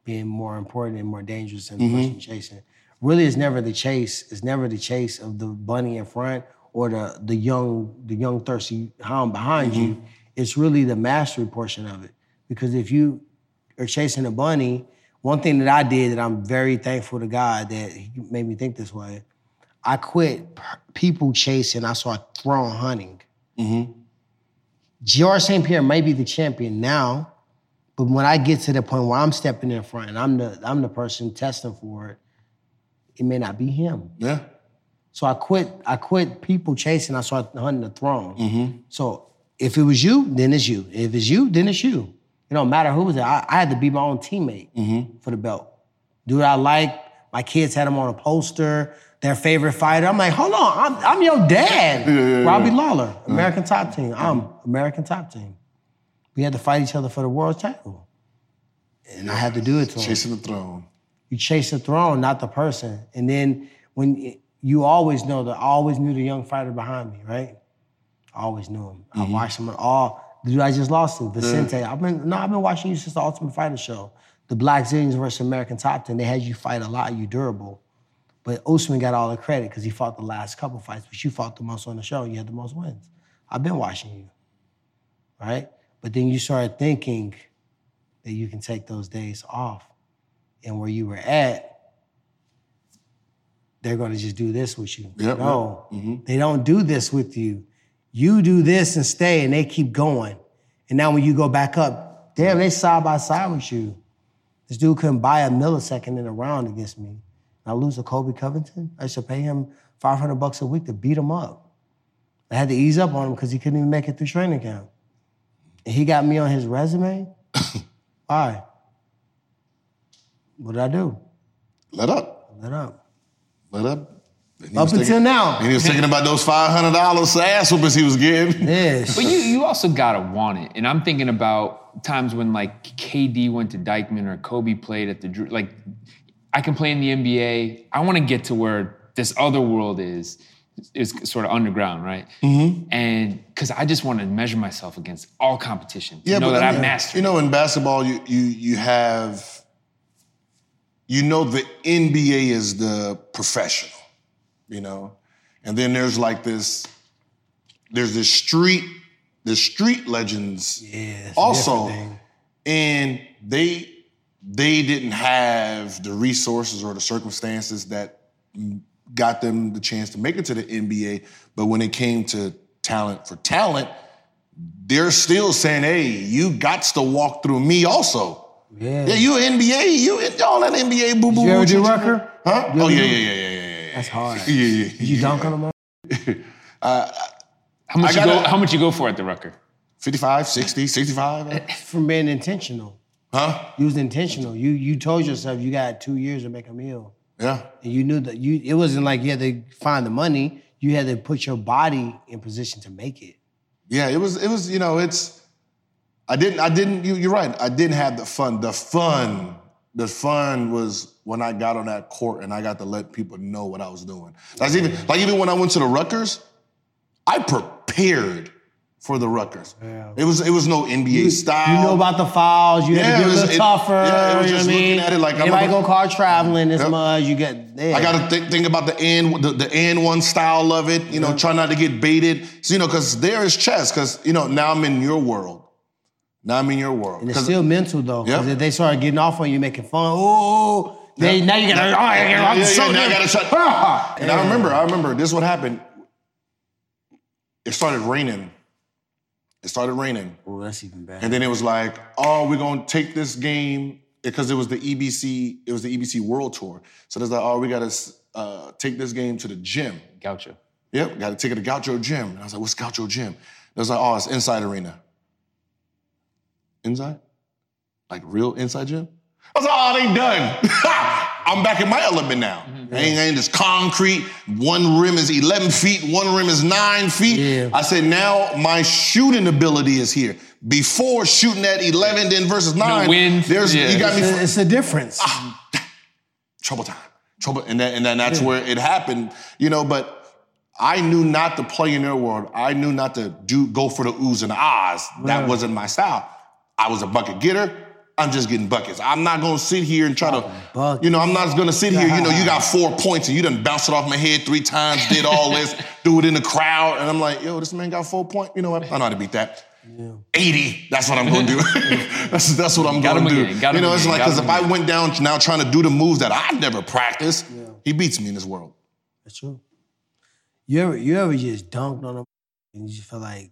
being more important and more dangerous than the mm-hmm. person chasing. Really, it's never the chase. It's never the chase of the bunny in front or the the young the young thirsty hound behind you. Mm-hmm. It's really the mastery portion of it because if you are chasing a bunny, one thing that I did that I'm very thankful to God that He made me think this way. I quit people chasing. I started throwing hunting. Mm-hmm. George St. Pierre may be the champion now, but when I get to the point where I'm stepping in front and I'm the I'm the person testing for it, it may not be him. yeah. So I quit. I quit people chasing. I started hunting the throne. Mm-hmm. So if it was you, then it's you. If it's you, then it's you. It don't matter who was it. I, I had to be my own teammate mm-hmm. for the belt. Do what I like. My kids had them on a poster. Their favorite fighter. I'm like, hold on, I'm, I'm your dad. Robbie Lawler, American Top Team. I'm American Top Team. We had to fight each other for the world title, and I had to do it to him Chasing the throne. you chase the throne, not the person. And then when you always know that I always knew the young fighter behind me, right? I always knew him. I mm-hmm. watched him all the dude I just lost to, Vicente. I've been no, I've been watching you since the Ultimate Fighter show. The Blackzilians versus American Top Team. They had you fight a lot, you durable. But Usman got all the credit because he fought the last couple fights, but you fought the most on the show. And you had the most wins. I've been watching you, right? But then you started thinking that you can take those days off and where you were at, they're going to just do this with you. Yep, no, yep. Mm-hmm. they don't do this with you. You do this and stay, and they keep going. And now when you go back up, damn, they side by side with you. This dude couldn't buy a millisecond in a round against me. I lose to Colby Covington. I should pay him 500 bucks a week to beat him up. I had to ease up on him because he couldn't even make it through training camp. And he got me on his resume. Why? What did I do? Let up. Let up. Let up. And Up was until thinking- now. And he was thinking about those five hundred dollars ass whoopings he was getting. Yes. But you you also gotta want it. And I'm thinking about times when like KD went to Dyckman or Kobe played at the Drew. Like I can play in the NBA. I want to get to where this other world is is sort of underground, right? Mm-hmm. And because I just want to measure myself against all competition. to know that I I've mean, mastered. You know, in basketball, you you you have, you know, the NBA is the professional, you know, and then there's like this, there's this street, the street legends, Yeah, also, and they they didn't have the resources or the circumstances that got them the chance to make it to the NBA. But when it came to talent for talent, they're still saying, "Hey, you got to walk through me also." Yeah. Yeah, you NBA, you in all that NBA boo boo. you ever do Rucker? Huh? Oh yeah, yeah, yeah, yeah, yeah, yeah. That's hard. Yeah, yeah, you dunk on him? Uh, how much I you go? How much you go for at the Rucker? 55, 60, 65. From being intentional. Huh? You was intentional. You you told yourself you got two years to make a meal, Yeah. and you knew that you. It wasn't like you had to find the money. You had to put your body in position to make it. Yeah, it was. It was. You know, it's. I didn't. I didn't. You, you're right. I didn't have the fun. The fun. The fun was when I got on that court and I got to let people know what I was doing. That's even like even when I went to the Rucker, I prepared for the Rucker. Yeah. It was. It was no NBA style. You know about the fouls. You Yeah, had to it be a little it- tougher. yeah, it was you know just looking mean? at it like I'm Anybody a- go car traveling this Yep. much? You get. Yeah. I got to think, think about the and the, the and one style of it. You know, try not to get baited. So, you know, because there is chess. Because you know, now I'm in your world. Now I'm in your world. And it's still mental though, because Yep. if they start getting off on you, making fun. Oh, they Yep. now you gotta. Oh, Yeah, I yeah, gotta yeah, now I gotta shut-! And I remember, I remember this. What happened? It started raining. It started raining, Oh, that's even bad. and then it was like, oh, we're gonna take this game because it was the EBC. It was the EBC World Tour. So there's like, oh, we gotta uh, take this game to the gym. Gaucho. Yep, got to take it to Gaucho Gym. And I was like, what's Gaucho Gym? They was like, oh, it's inside arena. Inside? Like real inside gym? I was like, oh, they done. I'm back in my element now. Mm-hmm. Ain't, ain't this concrete. One rim is 11 feet, one rim is nine feet. Yeah. I said, now my shooting ability is here. Before shooting at 11, then versus nine, wind, there's yeah. you got me. it's, it's a difference. trouble time, trouble, and then and then that's where it happened, you know. But I knew not to play in their world. I knew not to do go for the oohs and ahs. That Right. wasn't my style. I was a bucket getter. I'm just getting buckets. I'm not gonna sit here and try to, buckets. you know, I'm not gonna sit here. You know, you got four points and you done bounced it off my head three times, did all this, do it in the crowd, and I'm like, yo, this man got four points. You know what? I know how to beat that. Yeah. 80. That's what I'm gonna do. that's that's what I'm Got gonna do. again, you know, it's again, like because if I went down now trying to do the moves that I've never practiced, he beats me in this world. That's true. You ever you ever just dunked on him and you just feel like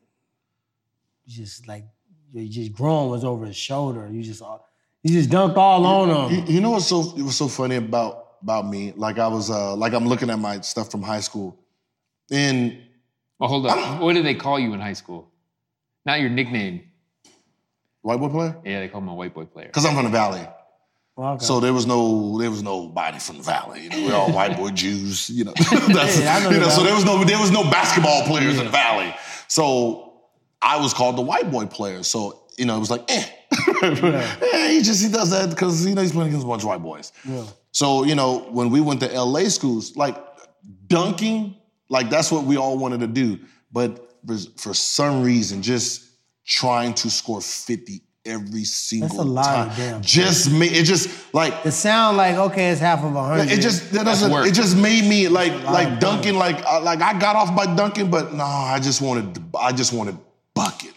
you just like you just grown was over his shoulder. You just you just dunked all on You, him. you know what's so it was so funny about about me? Like I was uh like I'm looking at my stuff from high school, and Well, hold up. What did they call you in high school? Not your nickname. white boy player Yeah, they call him a white boy player. because I'm from the valley. Well, okay. So there was no there was nobody from the valley. You know, we're all white boy Jews. You know, That's, Yeah, know you know. So there was no there was no basketball players in the valley. So I was called the white boy player. So you know, it was like, eh, Eh, he just he does that because you know he's playing against a bunch of white boys. Yeah. So you know, when we went to LA schools, like dunking, like that's what we all wanted to do. But for, for some reason, just trying to score 50 every single That's a lot time. of damn just made it just like It sound like okay, it's half of a hundred. it just that doesn't work. it just made me like like dunking like uh, like I got off by dunking, but no, I just wanted I just wanted bucket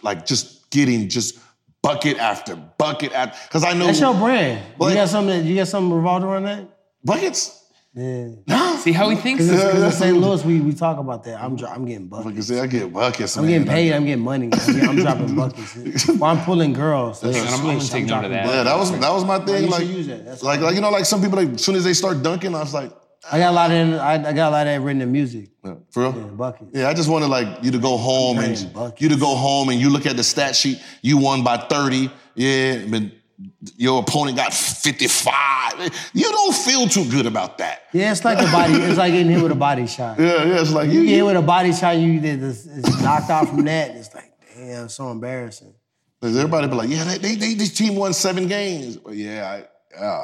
like just getting just bucket after bucket after because I know that's your brand. Like- you got something. You got something revolved around that. buckets. Yeah. No, See how he thinks? Because in St. Louis, we, we talk about that. I'm dro- I'm getting buckets. I say, I get buckets. I'm man. getting paid. I'm getting money. I'm, getting- I'm dropping buckets. Well, I'm pulling girls. That's I'm- gonna take note of that. Yeah, that was that was my thing. you like, use that. Like, like you know, like some people, like as soon as they start dunking, I was like, I got a lot of I, I got a lot of that written in music. yeah, for real. Yeah. Yeah, I just wanted like you to go home and buckets. you to go home and you look at the stat sheet. You won by thirty. Yeah, but your opponent got fifty-five. You don't feel too good about that. Yeah, it's like a body. It's like getting hit with a body shot. Yeah, yeah. It's like You you. get hit with a body shot, you did this, it's knocked out from that. It's like, damn, so embarrassing. Cause Everybody be like, yeah, they, they, they this team won seven games. But yeah, I, yeah,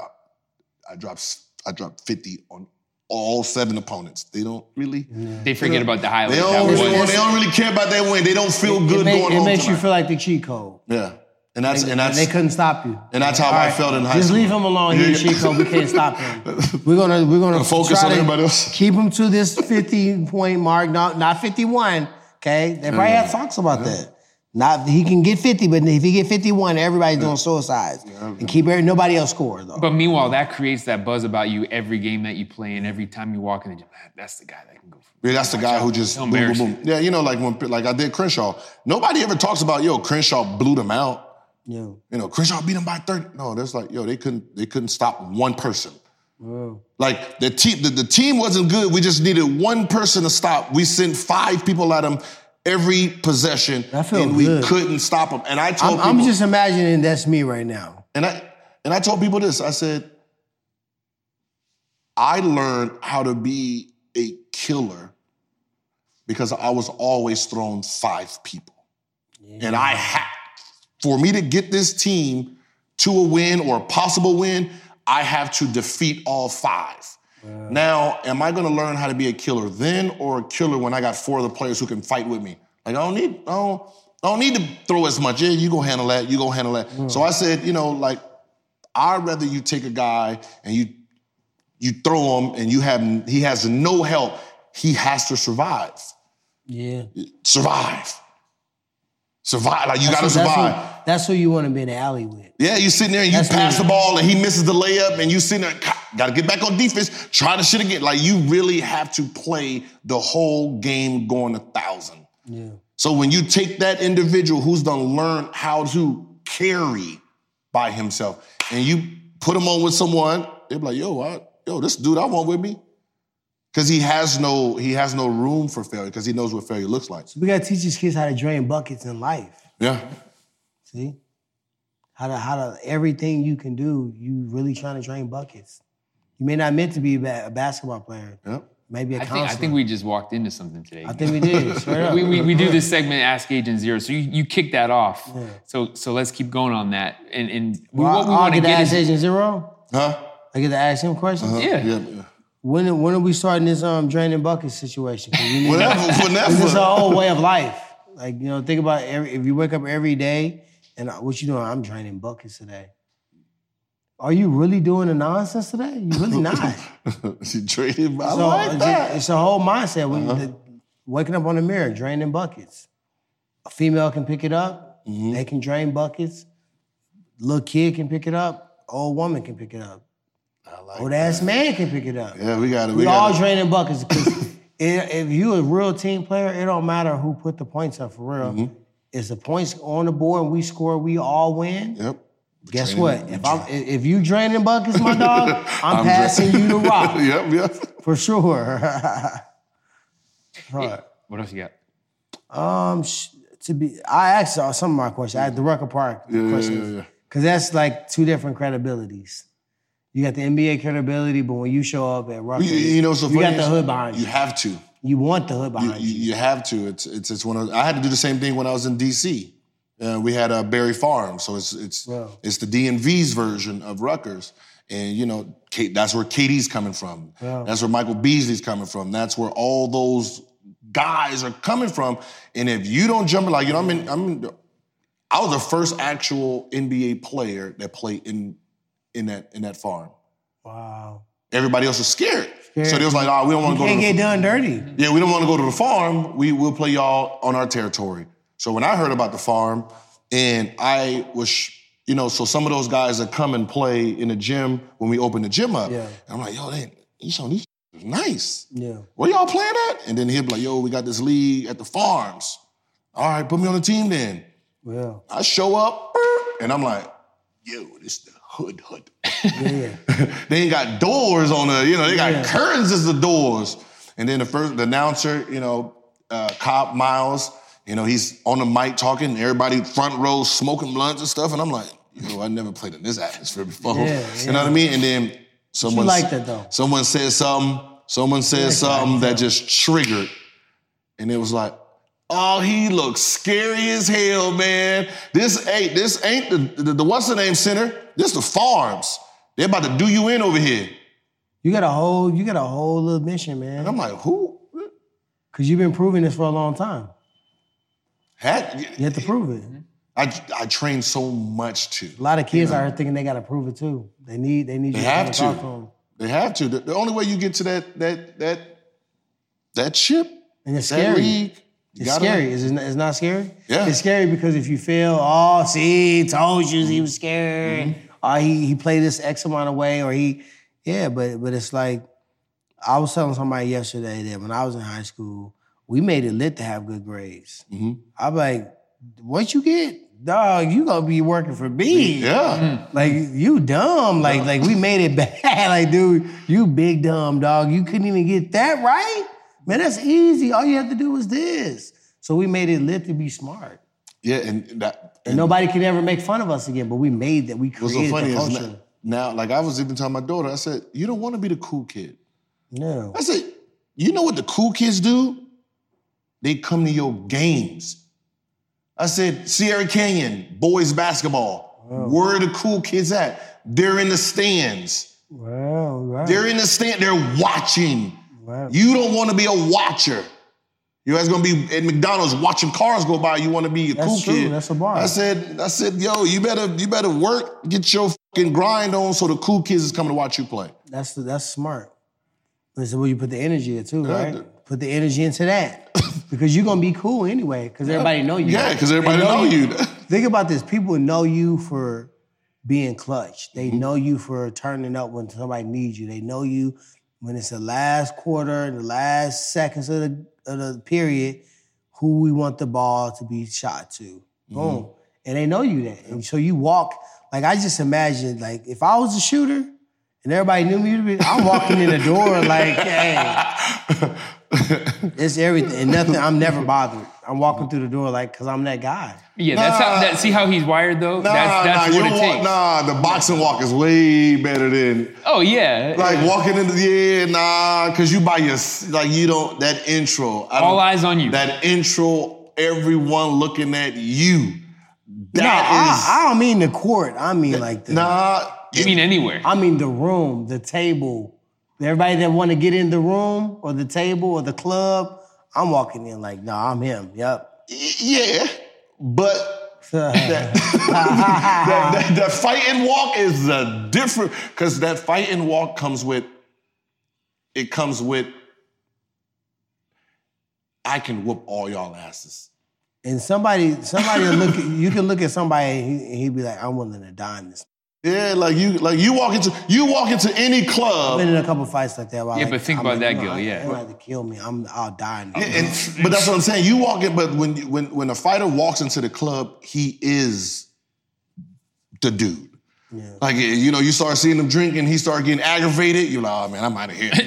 I dropped I dropped fifty on all seven opponents. They don't really. They forget about the highlight. They don't, was- really, they don't really care about that win. They don't feel good it make- going it home. makes you feel like the cheat code. Yeah, and that's and that's they couldn't stop you. and that's how All I right, felt in high Just school. Just leave him alone. Yeah, He's yeah. cheat code. We can't stop him. We're gonna we're gonna Focus try on everybody else. Keep him to this 50 point mark, not not 51. Okay, they probably Yeah. had talks about that. Not he can get 50, but if he get 51, everybody's doing suicides and keep every, nobody else score though. But meanwhile, that creates that buzz about you every game that you play and every time you walk in the gym. That's the guy that can go. For Yeah, that's the guy who just boom, boom, boom. Yeah, you know, like when like I did Crenshaw. Nobody ever talks about yo Crenshaw blew them out. yeah. You know, Crenshaw beat them by thirty. No, that's like yo they couldn't they couldn't stop one person. Like the team the, the team wasn't good. We just needed one person to stop. We sent five people at them every possession, and we good. couldn't stop them. And I told I'm, I'm just imagining that's me right now. and I And I told people this. I said, I learned how to be a killer because I was always thrown five people. And I had, for me to get this team to a win or a possible win, I have to defeat all five. Now, am I gonna learn how to be a killer then or a killer when I got four other players who can fight with me? Like, I don't need, I don't, I don't need to throw as much. Yeah, you go handle that, you go handle that. Hmm. So I said, you know, like, I'd rather you take a guy and you you throw him and you have he has no help. He has to survive. Yeah. Survive. Survive. Like you gotta That's survive. That's who, that's who you want to be in the alley with. Yeah, you sitting there and you That's pass the ball and he misses the layup and you sitting there, got to get back on defense, try the shit again. Like you really have to play the whole game going a thousand. Yeah. So when you take that individual who's done learn how to carry by himself and you put him on with someone, they're like, yo, I, yo, this dude I want with me. Cause he has no, he has no room for failure because he knows what failure looks like. We gotta teach these kids how to drain buckets in life. Yeah. See? How to how to everything you can do, you really trying to drain buckets. You may not meant to be a, basketball player. Yeah. Maybe a I counselor. think I think we just walked into something today. I think we did. We, we, we do this segment Ask Agent Zero, so you, you kicked that off. Yeah. So so let's keep going on that. And and we, Well, what we I'll want to get to get ask is Agent Zero. Huh? I get to ask him questions. Uh-huh. yeah. Yeah. yeah. When when are we starting this um draining bucket situation? Whatever, This is whenever. a whole way of life. Like you know, think about every, if you wake up every day and uh, what you doing? I'm draining buckets today. Are you really doing the nonsense today? You really not. she traded. I So like it's, that. it's a whole mindset. When Uh-huh. waking up on the mirror, draining buckets. A female can pick it up. Mm-hmm. They can drain buckets. Little kid can pick it up. Old woman can pick it up. I like Old ass man can pick it up. Yeah, we got it. We, We all got it. draining buckets because if you a real team player, it don't matter who put the points up for real. Mm-hmm. Is the points on the board and we score, we all win. Yep. Guess Draining- what? If I'm if you draining buckets, my dog, I'm, I'm dra- passing you the rock yep. Yep. for sure. right. What else you got? Um, sh- to be, I asked uh, some of my questions. I had the Rucker Park Yeah, yeah, questions yeah, yeah. because that's like two different credibilities. You got the NBA credibility, but when you show up at Rucker, You, you know, so you got the hood behind you. You have to. You want the hood behind you. you, you have to. It's it's it's one of. I had to do the same thing when I was in DC. Uh, we had a Barry Farm, so it's it's Wow. it's the DMV's version of Rucker, and you know Kate, that's where KD's coming from. Wow. That's where Michael Beasley's coming from. That's where all those guys are coming from. And if you don't jump, like you know, I'm in, I'm in, I was the first actual NBA player that played in in that in that farm. Wow. Everybody else was scared. Scared. So they was like, oh, we don't want to go can't the get done dirty. yeah, we don't want to go to the farm. We will play y'all on our territory. So when I heard about the farm, and I was, you know, so some of those guys that come and play in the gym when we open the gym up, Yeah. and I'm like, yo, they, you showing these is nice. Yeah. Where y'all playing at? And then he'll be like, yo, we got this league at the farms. All right, put me on the team then. Well, I show up, and I'm like, yo, this the hood hood. yeah. they ain't got doors on the, you know, they got Yeah. curtains as the doors. And then the first, the announcer, you know, uh, Cobb Miles, you know, he's on the mic talking, and everybody front row smoking blunts and stuff. And I'm like, yo, I never played in this atmosphere before. Yeah, You know what I mean? And then someone like that, though? Someone said something, someone said that, something that yeah. just triggered. And it was like, oh, he looks scary as hell, man. This ain't, this ain't the, the, the what's the name center? This the farms. They're about to do you in over here. You got a whole, you got a whole little mission, man. And I'm like, who? Because you've been proving this for a long time. Had, You have to prove it. I, I trained so much too. A lot of kids out here thinking they got to prove it too. They need, they need They you have to. talk to them. They have to. The, the only way you get to that that that that ship, And it's that scary. league, you It's scary. Is it, it's not scary? Yeah. It's scary because if you fail, oh, see, told you he was scared. Mm-hmm. Or he he played this X amount of way, or he, yeah, but but it's like, I was telling somebody yesterday that when I was in high school, we made it lit to have good grades. Mm-hmm. I'm like, what you get? Dog, you gonna be working for me. Yeah. Like you dumb. Like like we made it bad. Like dude, you big dumb dog. You couldn't even get that right. Man, that's easy. All you have to do is this. So we made it lit to be smart. Yeah, and that And nobody can ever make fun of us again. But we made that. We so created funny the is culture. now, now, like I was even telling my daughter, I said, "You don't want to be the cool kid." No. I said, "You know what the cool kids do? They come to your games." I said, "Sierra Canyon boys basketball. Oh. Where are the cool kids at? They're in the stands. Well, right. They're in the stand. They're watching. Right. You don't want to be a watcher. You guys gonna be at McDonald's watching cars go by. You want to be a That's cool true. kid. That's a bar. I said, I said, yo, you better, you better work, get your fucking grind on, so the cool kids is coming to watch you play. That's that's smart. This is where you put the energy in too, Yeah, right? Put the energy into that because you're gonna be cool anyway. Because everybody know you. Yeah, because They everybody know you. Think about this: people know you for being clutch. They Mm-hmm. know you for turning up when somebody needs you. They know you when it's the last quarter, and the last seconds of the of the period. Who we want the ball to be shot to? Mm-hmm. Boom, and they know you that. And so you walk like I just imagine like if I was a shooter. And everybody knew me. I'm walking in the door like, hey, it's everything and nothing. I'm never bothered. I'm walking through the door like, cause I'm that guy. Yeah, that's how. That, see how he's wired though. Nah, that's that's nah, what it takes. nah, the boxing walk is way better than Oh yeah. like walking into the yeah, nah, because you by your like you don't that intro. I All eyes on you. That intro, everyone looking at you. That is I, I don't mean the court. I mean like the. nah. you mean anywhere? I mean the room, the table. Everybody that want to get in the room or the table or the club, I'm walking in like, no, I'm him. Yep. Yeah, but that, that, that fight and walk is a different because that fight and walk comes with it comes with I can whoop all y'all asses. and somebody, somebody look. At, you can look at somebody and he, he'd be like, I'm willing to die in this. Yeah, like you like you walk into you walk into any I've club been in a couple fights like that. where Yeah, like- but think I'm about like, that, no, Gil, I- yeah. You don't to kill me. I'm, I'll die. In this. and but that's what I'm saying. You walk in, but when when when a fighter walks into the club, he is the dude. Like eh, you know, you start seeing him drinking, he start getting aggravated. You're like, oh man, I'm out of here.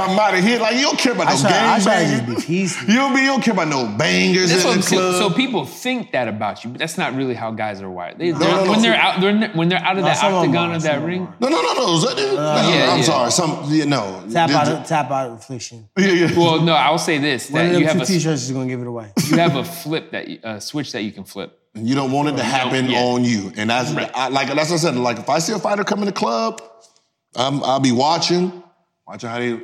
I'm out of here. Like you don't care about I no try, I game try to bangers. just be peaceful. You don't be you don't care about no bangers That's in what the club. So people think that about you, but that's not really how guys are wired. They, no, they're- no. when they're out, they're, when they're out of No, that some of them octagon are, of that ring. are. no, no, no, no. Is that- uh, no, yeah, I'm yeah. sorry. Some yeah, no. Tap This- out, tap out affliction. Yeah, yeah. Well, no, I'll say this: One of that them you have two a t-shirts is gonna give it away. you have a flip that you- a switch that you can flip. You don't want it to happen yeah. on you, and that's I, like that's what I said. Like if I see a fighter come in the club, I'm, I'll be watching, watching how they.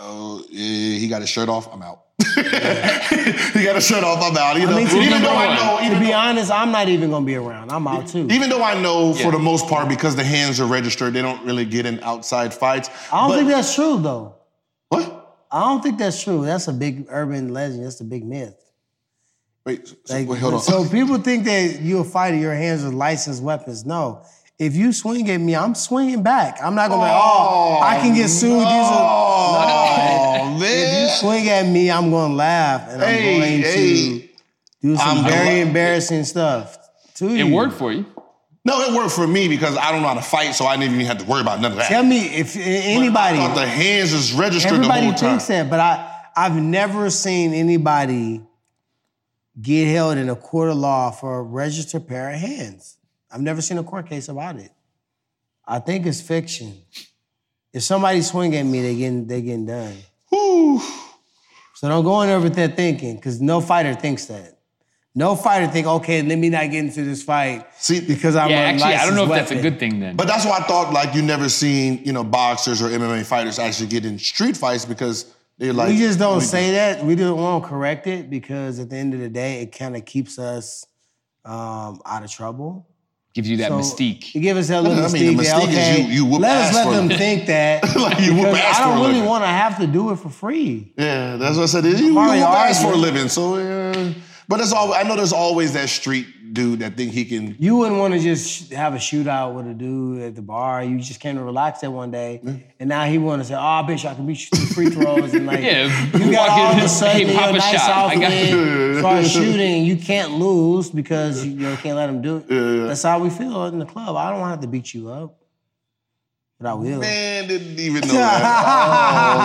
Oh, yeah, he got his shirt off. I'm out. he got his shirt off. I'm out. You know, mean, to even be though I honest- know, To be though, honest, I'm not even gonna be around. I'm out too. even though I know Yeah. for the most part because the hands are registered, they don't really get in outside fights. I don't But- think that's true though. what. I don't think that's true. That's a big urban legend. That's a big myth. Wait, so, Like, wait, hold on. So people think that you're a fighter, your hands are licensed weapons. No. If you swing at me, I'm swinging back. I'm not gonna be like, oh, I can get sued. These are, oh man. if you swing at me, I'm gonna laugh and I'm going hey. to do some I'm very glad- embarrassing stuff to It you. worked for you. No, it worked for me because I don't know how to fight, so I didn't even have to worry about none of that. Tell me if anybody. I thought the hands is registered Everybody the whole time. thinks that, but I I've never seen anybody get held in a court of law for a registered pair of hands. I've never seen a court case about it. I think it's fiction. If somebody swing at me, they getting they getting done. Whew. So don't go in there with that thinking, because no fighter thinks that. No fighter think, okay, let me not get into this fight See, because I'm Yeah, a actually, I don't know if licensed that's a good thing then. But that's why I thought like you never seen you know boxers or MMA fighters actually get in street fights because they're like We just don't we- say that. We don't want to correct it because at the end of the day, it kind of keeps us um, out of trouble. Gives you that So, mystique. It gives us that little I mean, the mystique. that, mystique is okay, you- you whoop let ass us let for them it. think that. Like you whoop ass I don't really want to have to do it for free. Yeah, that's what I said. You, you whoop ass for a living, so yeah. But there's all I know. There's always that street dude that think he can. You wouldn't want to just have a shootout with a dude at the bar. You just came to relax that one day, and now he want to say, "Oh, I bet you I can beat you to free throws." And like, Yeah, you got walk all in, of a sudden hey, your a nice shot. I got outfit, start shooting. You can't lose because you, you know, can't let him do it. That's how we feel in the club. I don't have to beat you up. But I will. Man didn't even know that. oh,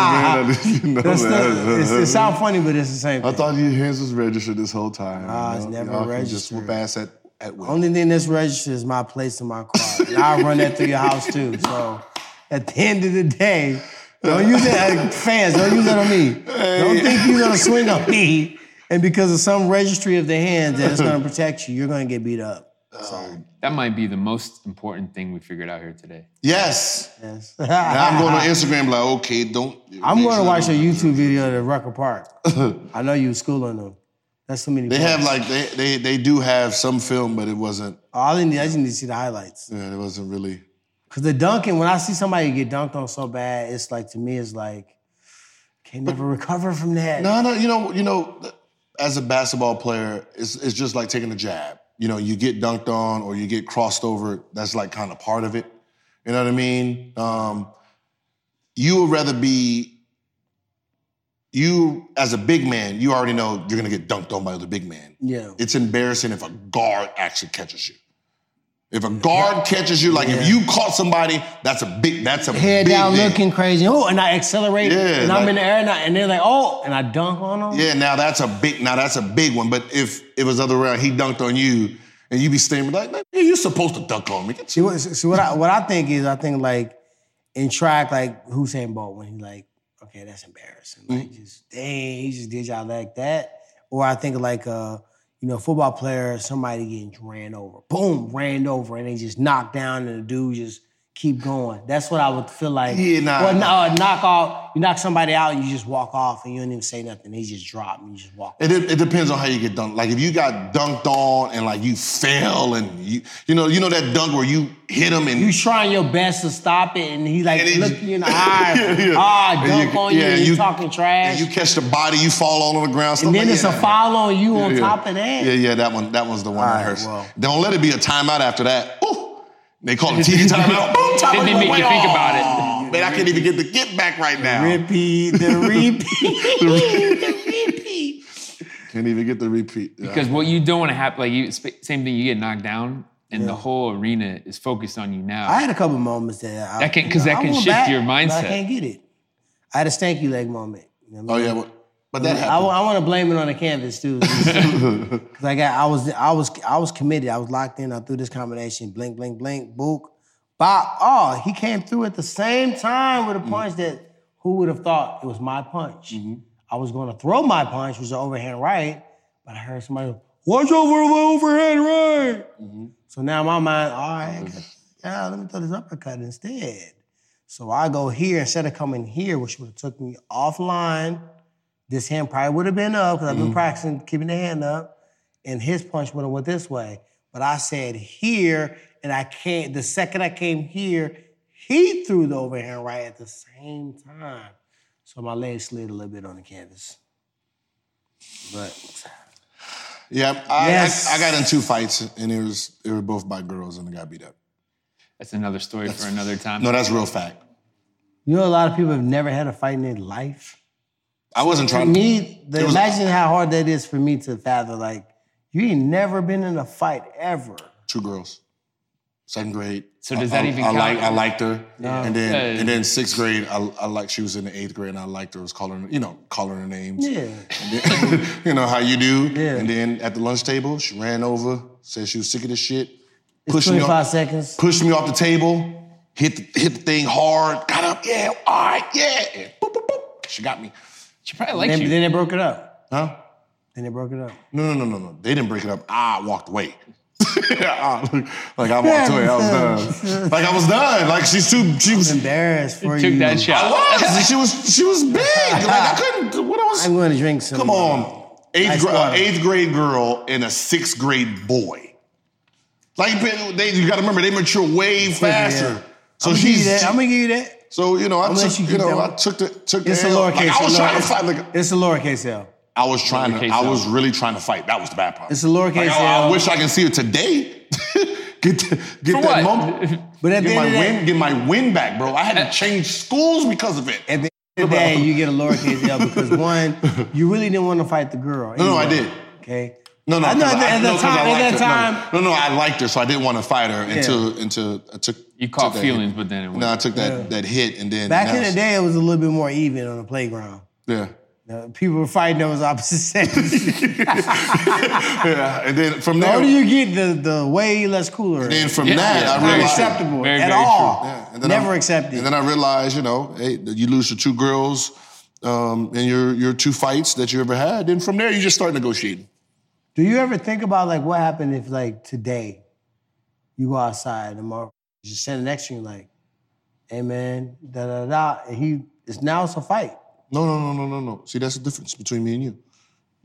man, I didn't know That's the, that. it's, it sounds funny, but it's the same thing. I thought your hands was registered this whole time. Nah, it's never Y'all can Just registered. whoop ass at, at will. Only thing that's registered is my place in my car. And I'll run that through your house too. So at the end of the day, don't use it, uh, fans, don't use that on me. Don't think you're gonna swing on me. And because of some registry of the hands that is gonna protect you, you're gonna get beat up. Um, that might be the most important thing we figured out here today. yes. Yes. Now I'm going on Instagram like, okay, don't. I'm gonna watch a don't- YouTube video of the Rucker Park. I know you schooling them. That's so many. They have like they, they they do have some film, but it wasn't. all I need. I just need to see the highlights. Yeah, it wasn't really. Cause the dunking, when I see somebody get dunked on so bad, it's like to me, it's like can't never recover from that. No, no, you know, you know, as a basketball player, it's it's just like taking a jab. You know, you get dunked on or you get crossed over. That's like kind of part of it. You know what I mean? Um, you would rather be you as a big man. You already know you're gonna get dunked on by the big man. Yeah. It's embarrassing if a guard actually catches you. If a guard catches you, like if you caught somebody, that's a big. That's a big Head big down, thing. looking crazy. Oh, and I accelerate, Yeah, and I'm in the air, and, I, and they're like, oh, and I dunk on them. Yeah, now that's a big now that's a big one. But if it was other way around, he dunked on you, and you be standing like, man, you're supposed to dunk on me. See, what, see what I what I think is, I think like in track, like Usain Bolt, when he's like, okay, that's embarrassing. Like, Mm-hmm. just dang, he just did y'all like that. Or I think like uh, you know, football player, somebody getting ran over, boom, ran over, and they just knocked down, and the dude just keep going. That's what I would feel like. Yeah, nah. Or no, uh, knock off, you knock somebody out, and you just walk off, and you don't even say nothing. They just drop, and you just walk. It, it depends on how you get dunked. Like if you got dunked on and like you fell and you you know you know that dunk where you hit him and You trying your best to stop it, and he like And look you in the eye, Yeah, yeah. ah, dunk you- on you, yeah, and and you, you- talking trash. and you catch the body, you fall all on the ground. And then like it's a foul on you on top of that. Yeah, yeah, that one that one's the one All that right, hurts. well. Don't let it be a timeout after that. Ooh. They call it TV timeout. Boom, timeout. Didn't make you think about it. Oh, Man, I can't even get the get back right now. Repeat the repeat. the repeat. Can't even get the repeat. Yeah. Because what you don't want to happen, like you, same thing, you get knocked down, and the whole arena is focused on you now. I had a couple moments that I, That can- 'cause that can shift back, your but I can't get it. I had a stanky leg moment. You know what I Oh yeah, but, but that I, happened. want to blame it on the canvas too, because I got I was I was I was committed. I was locked in. I threw this combination: blink, blink, blink, book, bop. Oh, he came through at the same time with a mm-hmm. punch that who would have thought it was my punch? Mm-hmm. I was going to throw my punch, which was an overhand right, but I heard somebody go, watch over the overhand right. Mm-hmm. So now in my mind, all right, yeah, let me throw this uppercut instead. So I go here instead of coming here, which would have took me offline. This hand probably would have been up because I've been mm. practicing keeping the hand up, and his punch would have went this way. But I said here, and I can't. The second I came here, he threw the overhand right at the same time. So my leg slid a little bit on the canvas. But yeah, I, Yes. I, I got in two fights and it was it were both by girls and I got beat up. That's another story for another time. No, that's real fact. you know, a lot of people have never had a fight in their life. I wasn't For trying me, the, was- imagine how hard that is for me to fathom. Like, you ain't never been in a fight ever. two girls. Second grade. So does I- that I- even I count? like I liked her. And then Yeah. and then sixth grade, I, I like she was in the eighth grade and I liked her. I was calling her, you know, calling her names. Yeah. Then- you know how you do. Yeah. And then at the lunch table, she ran over, said she was sick of this shit, It's pushed me 25 off, seconds. pushed me off the table, hit the, hit the thing hard, got up, yeah, all right, yeah. Boop, boop, boop. She got me. She probably likes Then, you. then they broke it up. Huh? Then they broke it up. No, no, no, no, no. They didn't break it up. I walked away. I- like I walked away. I was done. Like I was done. Like she's too. She was. Embarrassed for Took you. Took that shot. I shot. was. She was. She was big. Like I couldn't. What else? I'm going to drink some. Come on. Eighth, gra- water. eighth grade girl and a sixth grade boy. Like they, you got to remember, they mature way faster. yeah. So I'm gonna she's. that. I'm gonna give you that. So you know, I I'm gonna let took. you You know, I took the took It's the a L. lowercase. Like, I was a trying to lower- fight. Like it's a lowercase L. I was trying to. Lowercase I L. was really trying to fight. That was the bad part. It's a lowercase Like, I, I L. wish I can see it today. get the, get For that what? moment. But at the Get my end of the day- win. Get my win back, bro. I had to change schools because of it. At the end of the day, you get a lowercase L because one, you really didn't want to fight the girl. No, no, I did. Okay. No, no, I know 'cause at the- at the no, 'cause time- at that her. No, no, no, I liked her, so I didn't want to fight her until until I took. You caught took feelings, hit. but then it went. No, I took that that hit, and then Back now in the day, it was a little bit more even on the playground. Yeah, people were fighting those opposite sexes. yeah, and then from the there, older you get, the the way less cooler. then from Yeah, that, yeah, I not realized. acceptable Very, at very all. Yeah, and then Never I- accepted. And then I realized, you know, hey, you lose to two girls um, in your your two fights that you ever had. Then from there, you just start negotiating. Do you ever think about like what happened if like today you go outside and Mark just standing next to you like, hey man, da da da, and he it's now it's a fight. No, no, no, no, no, no. See, that's the difference between me and you.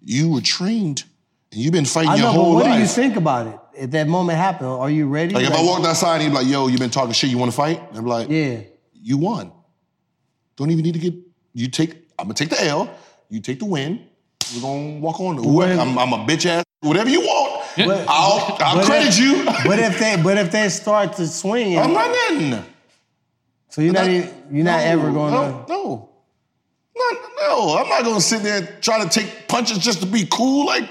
You were trained, and you've been fighting I your know, but whole what life. What do you think about it? If that moment happened, are you ready? Like if I walked outside and he'd be like, "Yo, you've been talking shit. You want to fight?" And I'm like, yeah. you won. Don't even need to get. You take. I'm gonna take the L. You take the win. We're gonna walk on. What? if- I'm, I'm a bitch ass. Whatever you want. But- I'll I'll but credit if- you. But if they but if they start to swing, and, I'm running. so you're not Not- even, you're not no, ever going no, to. No. Not, no, I'm not gonna sit there and try to take punches just to be cool. Like,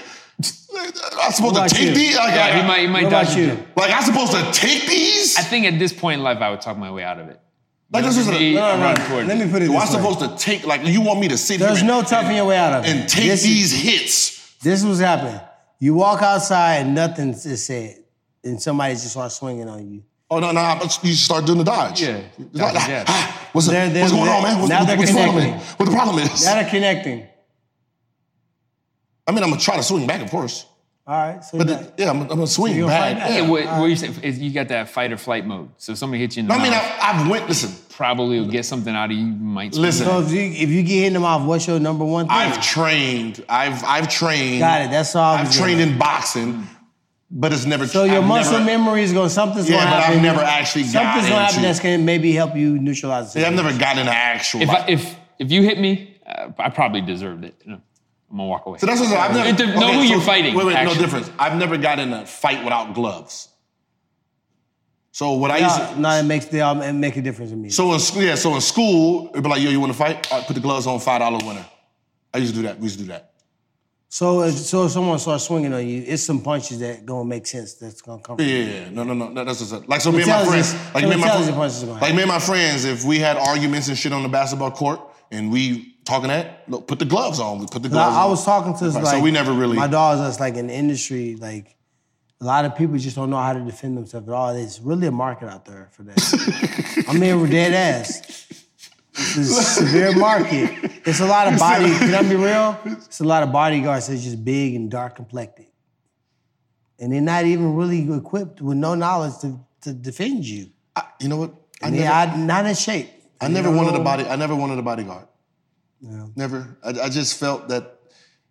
I'm supposed to take you? these. Like, Yeah, I- he might, he might dodge you? like I'm supposed to take these. I think at this point in life, I would talk my way out of it. Like this is a. No, no, no. Let me put it Do I this way. supposed to take like you want me to sit here. There's no and, toughing your way out of it. and take This is- these hits? This was happening. You walk outside and nothing is said, and somebody just starts swinging on you. Oh no, no! You start doing the dodge. Yeah, dodge, yeah. ah, What's. They're- they're- what's going on, man? What's, now what- they're what's the problem? connecting. What the problem is? That are connecting. I mean, I'm gonna try to swing back, of course, All right. So but you the- yeah, I'm, I'm gonna swing you're gonna back. fight back? Yeah. Yeah, what, what you say is you got that fight or flight mode. So if somebody hits you in the I mean, mouth, I, I've went. Listen, probably will get something out of you. you Might swing. Listen. so if you if you get hit in the mouth, what's your number one thing? I've trained. I've I've trained. got it. That's all. I I've was trained in boxing, but it's never. So your I've muscle never, memory is going. Something's Yeah, going to but I've never actually got Something's gonna happen that's going to maybe help you neutralize it. Yeah, I've never gotten into actual. If I, if if you hit me, uh, I probably deserved it. You know, I'm gonna walk away. so that's what I've never. It de- know who you're fighting, Wait, wait, actually. no difference. I've never got in a fight without gloves. So what I used to. no, it makes they all it make a difference in me. So in school, yeah. So in school, it'd be like, yo, you want to fight? All right, put the gloves on, five dollar winner. I used to do that. We used to do that. So if, so if someone starts swinging on you, it's some punches that gonna make sense. That's gonna come. Yeah, from yeah, yeah. No, no, no. no, That's just like so. Me and my friends, like so me and my friends, you punches are gonna like me and my friends. If we had arguments and shit on the basketball court, and we talking that, look, put the gloves on. We put the gloves I, I was talking to Right, like so we never really. my dogs that's like in the industry like a lot of people just don't know how to defend themselves at all. There's really a market out there for that. I mean, we're dead ass. It's a severe market. It's a lot of body. Can I be real? It's a lot of bodyguards that's just big and dark complected, and they're not even really equipped with no knowledge to, to defend you. I- you know what? I And they never, are not in shape. I They never don't wanted a body. I never wanted a bodyguard. Never. I, I just felt that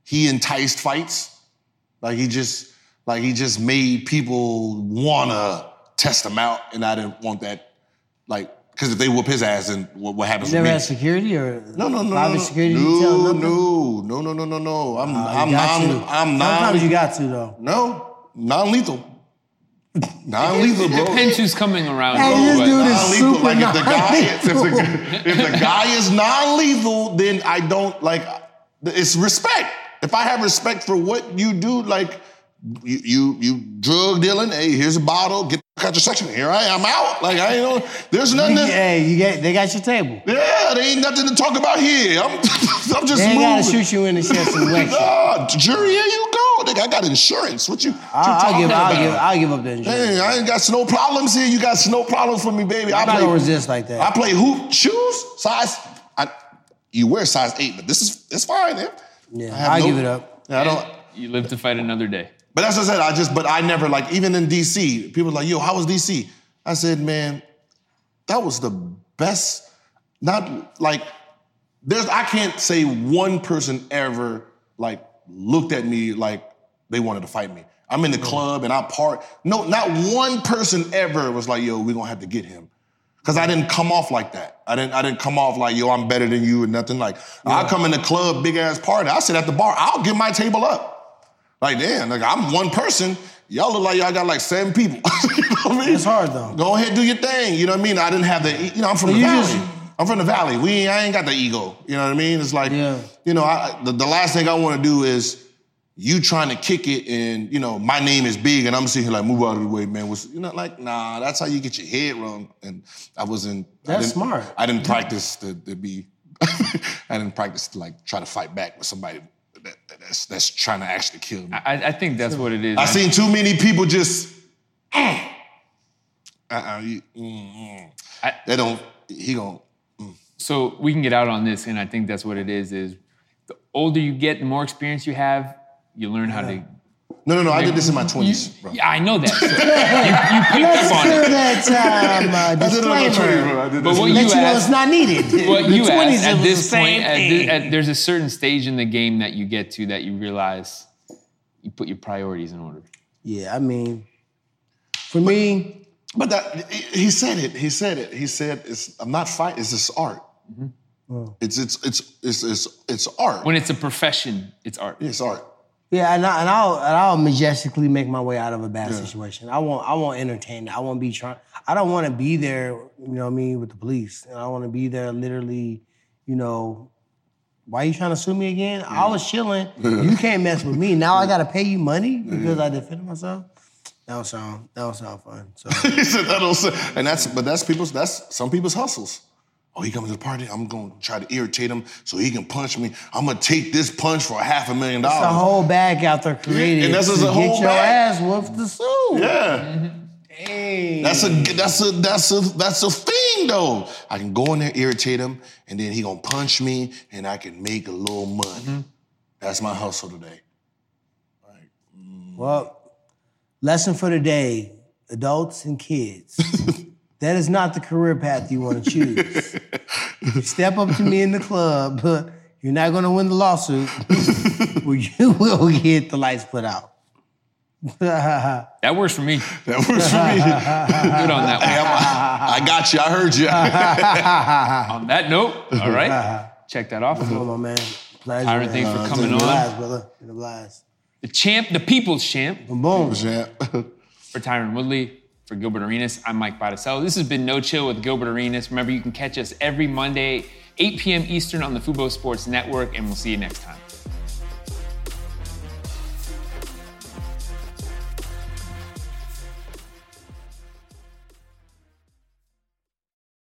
he enticed fights. Like he just, like he just made people wanna test him out, and I didn't want that. Like, because if they whoop his ass, then what, what happens You never had security or No, no, no, no, private no. security no, no, no, no, no, no, no. I'm, uh, You I'm, got I'm. I'm non. Sometimes you got to though. no, non-lethal. Non-lethal, bro. Depends who's coming around. Hey, this dude is super Like if the guy, if the, non-lethal. if the guy is non-lethal, then I don't like. It's respect. If I have respect for what you do, like you you, you drug dealing. Hey, here's a bottle. Get the cut your section. Here I am out. Like I ain't know. There's nothing. To, Hey, you get they got your table. yeah, there ain't nothing to talk about here. I'm I'm just They ain't gotta shoot you in the chest and whack you. Nah, jury, here you go. Nigga, I got insurance. What you, what you I'll, I'll talking give, I'll give, I'll give up the insurance. Hey, I ain't got no problems here. You got no problems for me, baby. I I'm not play, gonna resist like that. I play hoop shoes size. I, you wear size eight, but this is it's fine. Man. Yeah, I I'll no- give it up. I don't. You live to fight another day. But that's what I said. I just, but I never like even in DC. People like, yo, how was DC? I said, man, that was the best. Not like there's. I can't say one person ever like looked at me like they wanted to fight me. I'm in the mm. club and I part. No, not one person ever was like, yo, we're gonna have to get him. Cause I didn't come off like that. I didn't. I didn't come off like, yo, I'm better than you and nothing like. I come in the club, big ass party. I sit at the bar. I'll give my table up. Like, damn, like I'm one person. Y'all look like y'all got like seven people. you know what I mean? It's hard though. Go ahead, do your thing. You know what I mean? I didn't have the, you know, I'm from the valley. just- I'm from the valley. We, I ain't got the ego. You know what I mean? It's like, Yeah. you know, I, the, the last thing I want to do is you trying to kick it and you know my name is big and I'm sitting here like move out of the way, man. Was you know like nah, that's how you get your head wrong. And I wasn't. I That's didn't- smart. I didn't practice to, to be. I didn't practice to like try to fight back with somebody that, that's that's trying to actually kill me. I, I think that's what it is. I man. seen too many people just. Uh, uh-uh, you, mm, mm. I- they don't. He gon' so we can get out on this, and I think that's what it is. Is the older you get, the more experience you have, you learn how to. No, no, no. I did this in my twenties, bro. Yeah, I know that. So you, you picked Let's up on it. that um, uh, I did it in my twenties, disclaimer. bro. I did But what you Let you know it's not needed. What The you 20s, asked at this the point, at thi- thing. at- there's a certain stage in the game that you get to that you realize you put your priorities in order. Yeah, I mean, for me, But that he he said it. He said it. He said it's. I'm not fighting. It's just art. It's it's it's it's it's it's art. When it's a profession, it's art. it's art. Yeah, and, I, and I'll and I'll majestically make my way out of a bad situation. I won't I won't entertain it. I won't be trying. I don't want to be there. You know what I mean with the police. And I want to be there literally. You know, why you trying to sue me again? I mm. was chilling. You can't mess with me. Now I got to pay you money mm. because I defended myself. That don't sound that don't sound fun. So he said that also, and that's but that's people's that's some people's hustles. Oh, he coming to the party. I'm gonna try to irritate him so he can punch me. I'm gonna take this punch for a half a million it's a whole bag out there created And that's just a get whole your bag. ass whooped the sue. Yeah, Dang. that's a that's a that's a that's a thing though. I can go in there irritate him, and then he gonna punch me, and I can make a little money. Mm-hmm. That's my hustle today. Mm. Well, lesson for the day, adults and kids. that is not the career path you want to choose. You Step up to me in the club, but you're not going to win the lawsuit. well, you will get the lights put out. That works for me. That works for me. Good on that one. I got you. I heard you. on that note, all right, check that off. Come on, my man. Pleasure. Tyron, man. thanks for coming been on. blast, brother. Been a blast. The champ, the people's champ, Boom, boom. for Tyron Woodley, for Gilbert Arenas. I'm Mike Botticello. This has been No Chill with Gilbert Arenas. Remember, you can catch us every Monday, 8 p.m. Eastern on the Fubo Sports Network, and we'll see you next time.